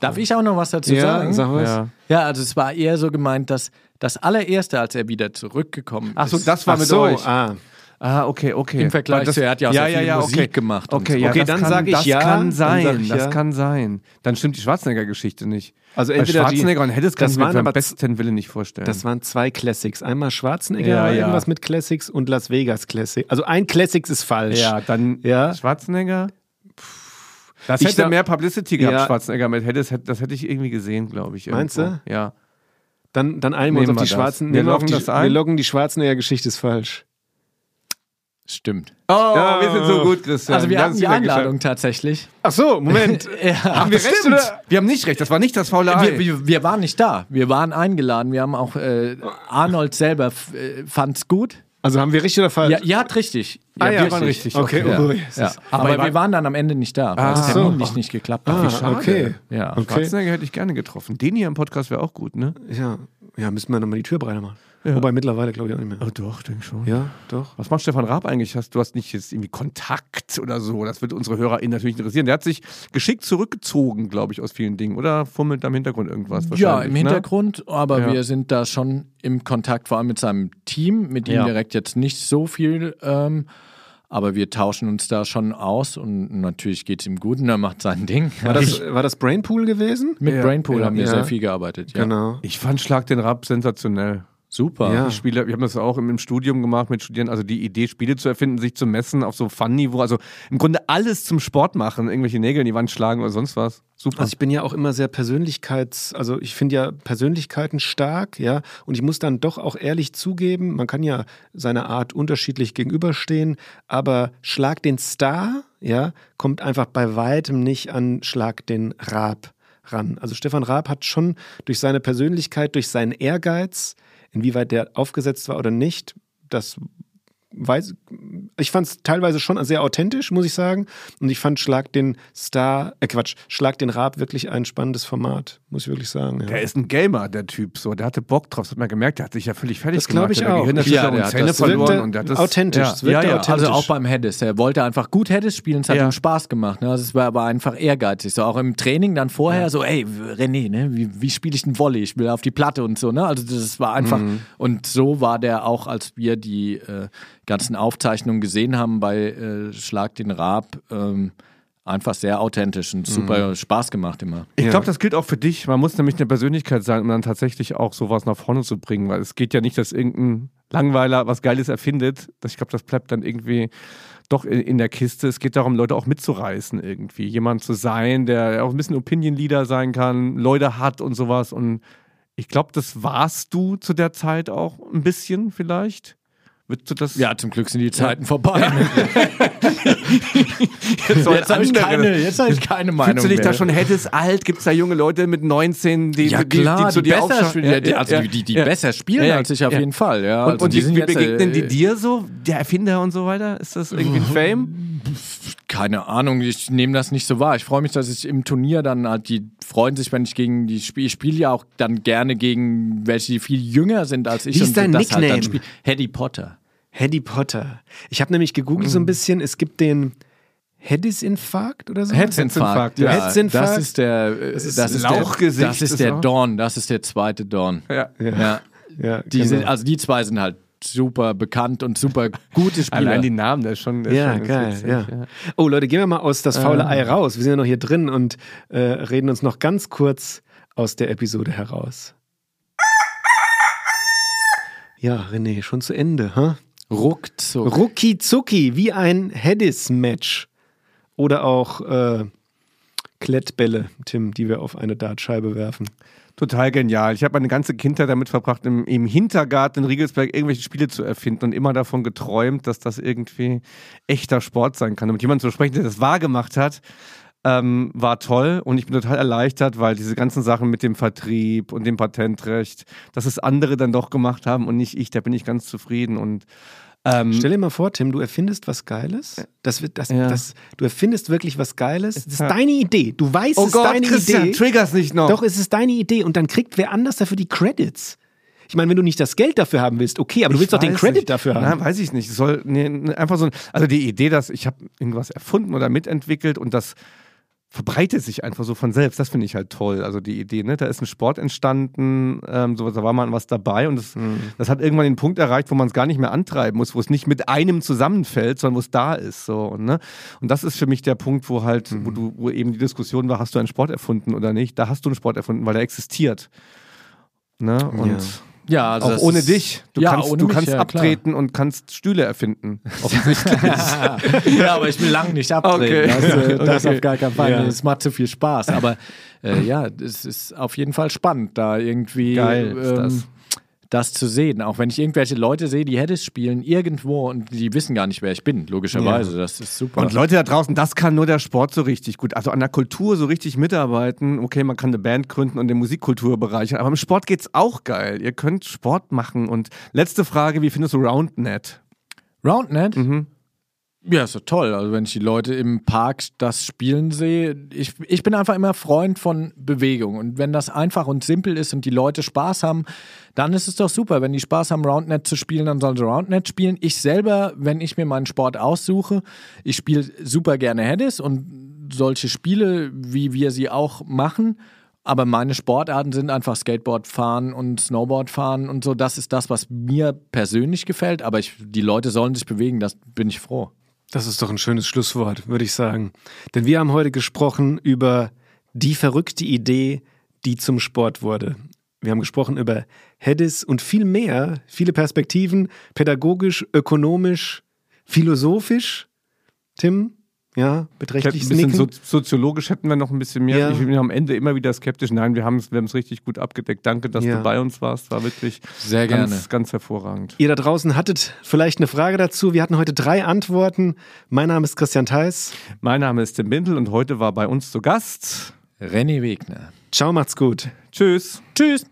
Darf ich auch noch was dazu sagen? sag was. Ja. Ja, also es war eher so gemeint, dass das allererste, als er wieder zurückgekommen ist. Ach so, das war Ach mit so, euch. ah. Ah, okay, okay. Im Vergleich das, zu, er hat ja auch sehr viel Musik gemacht und Okay, so. ja, Okay, dann kann, sag ich das ja, kann sein, ich das ja. kann sein. Dann stimmt die Schwarzenegger-Geschichte nicht. Also entweder die- Schwarzenegger und Heddes kann das ich mir beim besten Willen nicht vorstellen. Das waren zwei Classics. Einmal Schwarzenegger, Ja, ja. irgendwas mit Classics und Las Vegas Classic. Also ein Classics ist falsch. ja, dann Ja. Schwarzenegger. Das Ich hätte sag- mehr Publicity gehabt, Ja. Schwarzenegger mit hätte- Das hätte ich irgendwie gesehen, glaube ich. Meinst irgendwo. du? Ja. Dann, dann einigen wir uns auf die wir das. Schwarzen. Wir auf loggen die, das ein. Wir loggen die Schwarzenegger-Geschichte ist falsch. Stimmt. Oh, Ja. wir sind so gut, Christian. Also wir hatten haben die Einladung tatsächlich. Ach so, Moment. [laughs] Haben wir recht, oder? Wir haben nicht recht, das war nicht das faule Ei. Wir, wir, wir waren nicht da. Wir waren eingeladen. Wir haben auch äh, Arnold selber äh, fand's gut. Also haben wir richtig oder falsch? Ja, ihr habt richtig. Ah, ja, habt waren richtig. Okay, Ja. oh, Ja. Aber, wir waren dann am Ende nicht da, weil es Ach so. terminlich nicht geklappt hat. Ah, schade. okay. Ja. Okay. Schwarzenegger hätte ich gerne getroffen. Den hier im Podcast wäre auch gut, ne? Ja. ja, müssen wir nochmal die Tür breiter machen. Ja. Wobei mittlerweile glaube ich auch nicht mehr. Oh, doch, denk schon. Ja, doch. Was macht Stefan Raab eigentlich? Hast, du hast nicht jetzt irgendwie Kontakt oder so. Das wird unsere HörerInnen natürlich interessieren. Der hat sich geschickt zurückgezogen, glaube ich, aus vielen Dingen. Oder fummelt da im Hintergrund irgendwas? Ja, im ne? Hintergrund, aber Ja. wir sind da schon im Kontakt, vor allem mit seinem Team, mit ihm Ja. direkt jetzt nicht so viel, ähm, aber wir tauschen uns da schon aus und natürlich geht es ihm gut und er macht sein Ding. War das, war das Brainpool gewesen? mit Ja, Brainpool ja, haben wir ja. sehr viel gearbeitet. Ja. Genau. Ich fand Schlag den Raab sensationell. Super. Ja. Ich spiele, wir haben das auch im, Studium gemacht mit Studierenden, also die Idee, Spiele zu erfinden, sich zu messen auf so Fun-Niveau, also im Grunde alles zum Sport machen, irgendwelche Nägel in die Wand schlagen oder sonst was. Super. Also ich bin ja auch immer sehr persönlichkeits, also ich finde ja Persönlichkeiten stark, ja, und ich muss dann doch auch ehrlich zugeben, man kann ja seiner Art unterschiedlich gegenüberstehen, aber Schlag den Star, ja, kommt einfach bei weitem nicht an Schlag den Raab ran. Also Stefan Raab hat schon durch seine Persönlichkeit, durch seinen Ehrgeiz, inwieweit der aufgesetzt war oder nicht, das weiß, ich fand es teilweise schon sehr authentisch, muss ich sagen. Und ich fand Schlag den Star, äh Quatsch, Schlag den Raab wirklich ein spannendes Format, muss ich wirklich sagen. Ja. Der ist ein Gamer, der Typ, so. Der hatte Bock drauf, das hat man gemerkt. Der hat sich ja völlig fertig Das gemacht. ich Der auch. Ja, der und hat Zähne das verloren. Und der hat das, authentisch, Ja. es wirkte Ja, ja, authentisch. also auch beim Heddes. Er wollte einfach gut Heddes spielen, es hat Ja. ihm Spaß gemacht. Ne? Also es war aber einfach ehrgeizig. So auch im Training dann vorher so, ey, René, ne? wie, wie spiele ich einen Volley? Ich will auf die Platte und so. Ne? Also das war einfach, Mhm. und so war der auch, als wir die äh, ganzen Aufzeichnungen gesehen haben bei äh, Schlag den Raab, ähm, einfach sehr authentisch und super Mhm. Spaß gemacht immer. Ich Ja. glaube, das gilt auch für dich. Man muss nämlich eine Persönlichkeit sein, um dann tatsächlich auch sowas nach vorne zu bringen, weil es geht ja nicht, dass irgendein Langweiler was Geiles erfindet. Das, ich glaube, das bleibt dann irgendwie doch in, in der Kiste. Es geht darum, Leute auch mitzureißen irgendwie. Jemand zu sein, der auch ein bisschen Opinion-Leader sein kann, Leute hat und sowas. Und ich glaube, das warst du zu der Zeit auch ein bisschen vielleicht. Würdest du das? Ja, zum Glück sind die Zeiten vorbei. [laughs] jetzt, Jetzt habe ich, keine- jetzt hab ich keine Meinung Fühlst du dich mehr. da schon, hättest alt? Gibt es da junge Leute mit 19, die, Ja die, klar, die zu die, dir besser spielen, Ja, die, also ja, die, die, die ja. besser spielen Ja, ja, als ich auf ja. jeden Fall. Ja. Und, also und die wie, begegnen die äh, dir so, der Erfinder und so weiter? Ist das irgendwie ein Fame? Keine Ahnung, ich nehme das nicht so wahr. Ich freue mich, dass ich im Turnier dann halt, die freuen sich, wenn ich gegen die spiele. Ich spiele ja auch dann gerne gegen welche, die viel jünger sind als ich. Wie ist dein das halt dann Nickname? Harry Potter. Harry Potter. Ich habe nämlich gegoogelt Mhm. so ein bisschen, es gibt den Hedis-Infarkt oder so? Herzinfarkt, ja. ja. Herzinfarkt. Das ist der, äh, das ist ist, Lauchgesicht der, das ist ist der Dorn, das ist der zweite Dorn. Ja. Ja. Ja, Die genau. sind, also die zwei sind halt super bekannt und super gute [laughs] Spieler. Allein die Namen, der ist schon. Ist Ja, schon geil. witzig, Ja. Oh, Leute, gehen wir mal aus das faule Ei raus. Wir sind ja noch hier drin und äh, reden uns noch ganz kurz aus der Episode heraus. Ja, René, schon zu Ende, ha? Ruckzuck. Rucki zucki, wie ein Hedis-Match. Oder auch äh, Klettbälle, Tim, die wir auf eine Dartscheibe werfen. Total genial. Ich habe meine ganze Kindheit damit verbracht, im, im Hintergarten in Riegelsberg irgendwelche Spiele zu erfinden und immer davon geträumt, dass das irgendwie echter Sport sein kann. Und mit jemandem zu sprechen, der das wahrgemacht hat, ähm, war toll und ich bin total erleichtert, weil diese ganzen Sachen mit dem Vertrieb und dem Patentrecht, dass es andere dann doch gemacht haben und nicht ich, da bin ich ganz zufrieden und ähm, Stell dir mal vor, Tim, du erfindest was Geiles. Das wird, das, Ja. das, du erfindest wirklich was Geiles. Das ist Ja. deine Idee. Du weißt, oh es ist Gott, deine Christian, Idee. triggers nicht noch. Doch, es ist deine Idee. Und dann kriegt wer anders dafür die Credits. Ich meine, wenn du nicht das Geld dafür haben willst, okay, aber du willst doch den Credit nicht. dafür haben. Nein, weiß ich nicht. Es soll nee, nee, einfach so ein, also die Idee, dass ich habe irgendwas erfunden oder mitentwickelt und das verbreitet sich einfach so von selbst. Das finde ich halt toll. Also die Idee, ne? Da ist ein Sport entstanden, ähm, so, da war mal was dabei und das, Mhm. das hat irgendwann den Punkt erreicht, wo man es gar nicht mehr antreiben muss, wo es nicht mit einem zusammenfällt, sondern wo es da ist. So, und, ne? und das ist für mich der Punkt, wo halt, wo Mhm. du, wo eben die Diskussion war, hast du einen Sport erfunden oder nicht? Da hast du einen Sport erfunden, weil er existiert. Ne? Und Ja. Ja, also auch das ohne ist- dich. Du ja, kannst, du mich, kannst ja, klar. abtreten und kannst Stühle erfinden. [laughs] Offensichtlich. [laughs] ja, aber ich will lang nicht abdrehen. Okay. Das, äh, [laughs] das Okay. auf gar keinen Fall. Ja. Es macht zu viel Spaß. Aber äh, ja, es ist auf jeden Fall spannend, da irgendwie Geil ist ähm, das. Das zu sehen. Auch wenn ich irgendwelche Leute sehe, die Hedis spielen irgendwo und die wissen gar nicht, wer ich bin, logischerweise. Das ist super. Und Leute da draußen, das kann nur der Sport so richtig gut. Also an der Kultur so richtig mitarbeiten. Okay, man kann eine Band gründen und den Musikkultur bereichern, aber im Sport geht's auch geil. Ihr könnt Sport machen. Und letzte Frage, wie findest du Roundnet? Roundnet? Mhm. Ja, ist doch toll. Also wenn ich die Leute im Park das spielen sehe, ich, ich bin einfach immer Freund von Bewegung. Und wenn das einfach und simpel ist und die Leute Spaß haben, dann ist es doch super. Wenn die Spaß haben, Roundnet zu spielen, dann sollen sie Roundnet spielen. Ich selber, wenn ich mir meinen Sport aussuche, ich spiele super gerne Headis und solche Spiele, wie wir sie auch machen. Aber meine Sportarten sind einfach Skateboard fahren und Snowboard fahren und so. Das ist das, was mir persönlich gefällt. Aber ich, die Leute sollen sich bewegen, das bin ich froh. Das ist doch ein schönes Schlusswort, würde ich sagen. Denn wir haben heute gesprochen über die verrückte Idee, die zum Sport wurde. Wir haben gesprochen über Hedis und viel mehr, viele Perspektiven, pädagogisch, ökonomisch, philosophisch. Tim, ja, beträchtlich ein bisschen so, soziologisch hätten wir noch ein bisschen mehr. Ja. Ich bin am Ende immer wieder skeptisch. Nein, wir haben es wir richtig gut abgedeckt. Danke, dass ja. du bei uns warst. War wirklich sehr ganz, gerne. ganz hervorragend. Ihr da draußen hattet vielleicht eine Frage dazu. Wir hatten heute drei Antworten. Mein Name ist Christian Theis. Mein Name ist Tim Bindel und heute war bei uns zu Gast René Wegner. Ciao, macht's gut. Tschüss. Tschüss.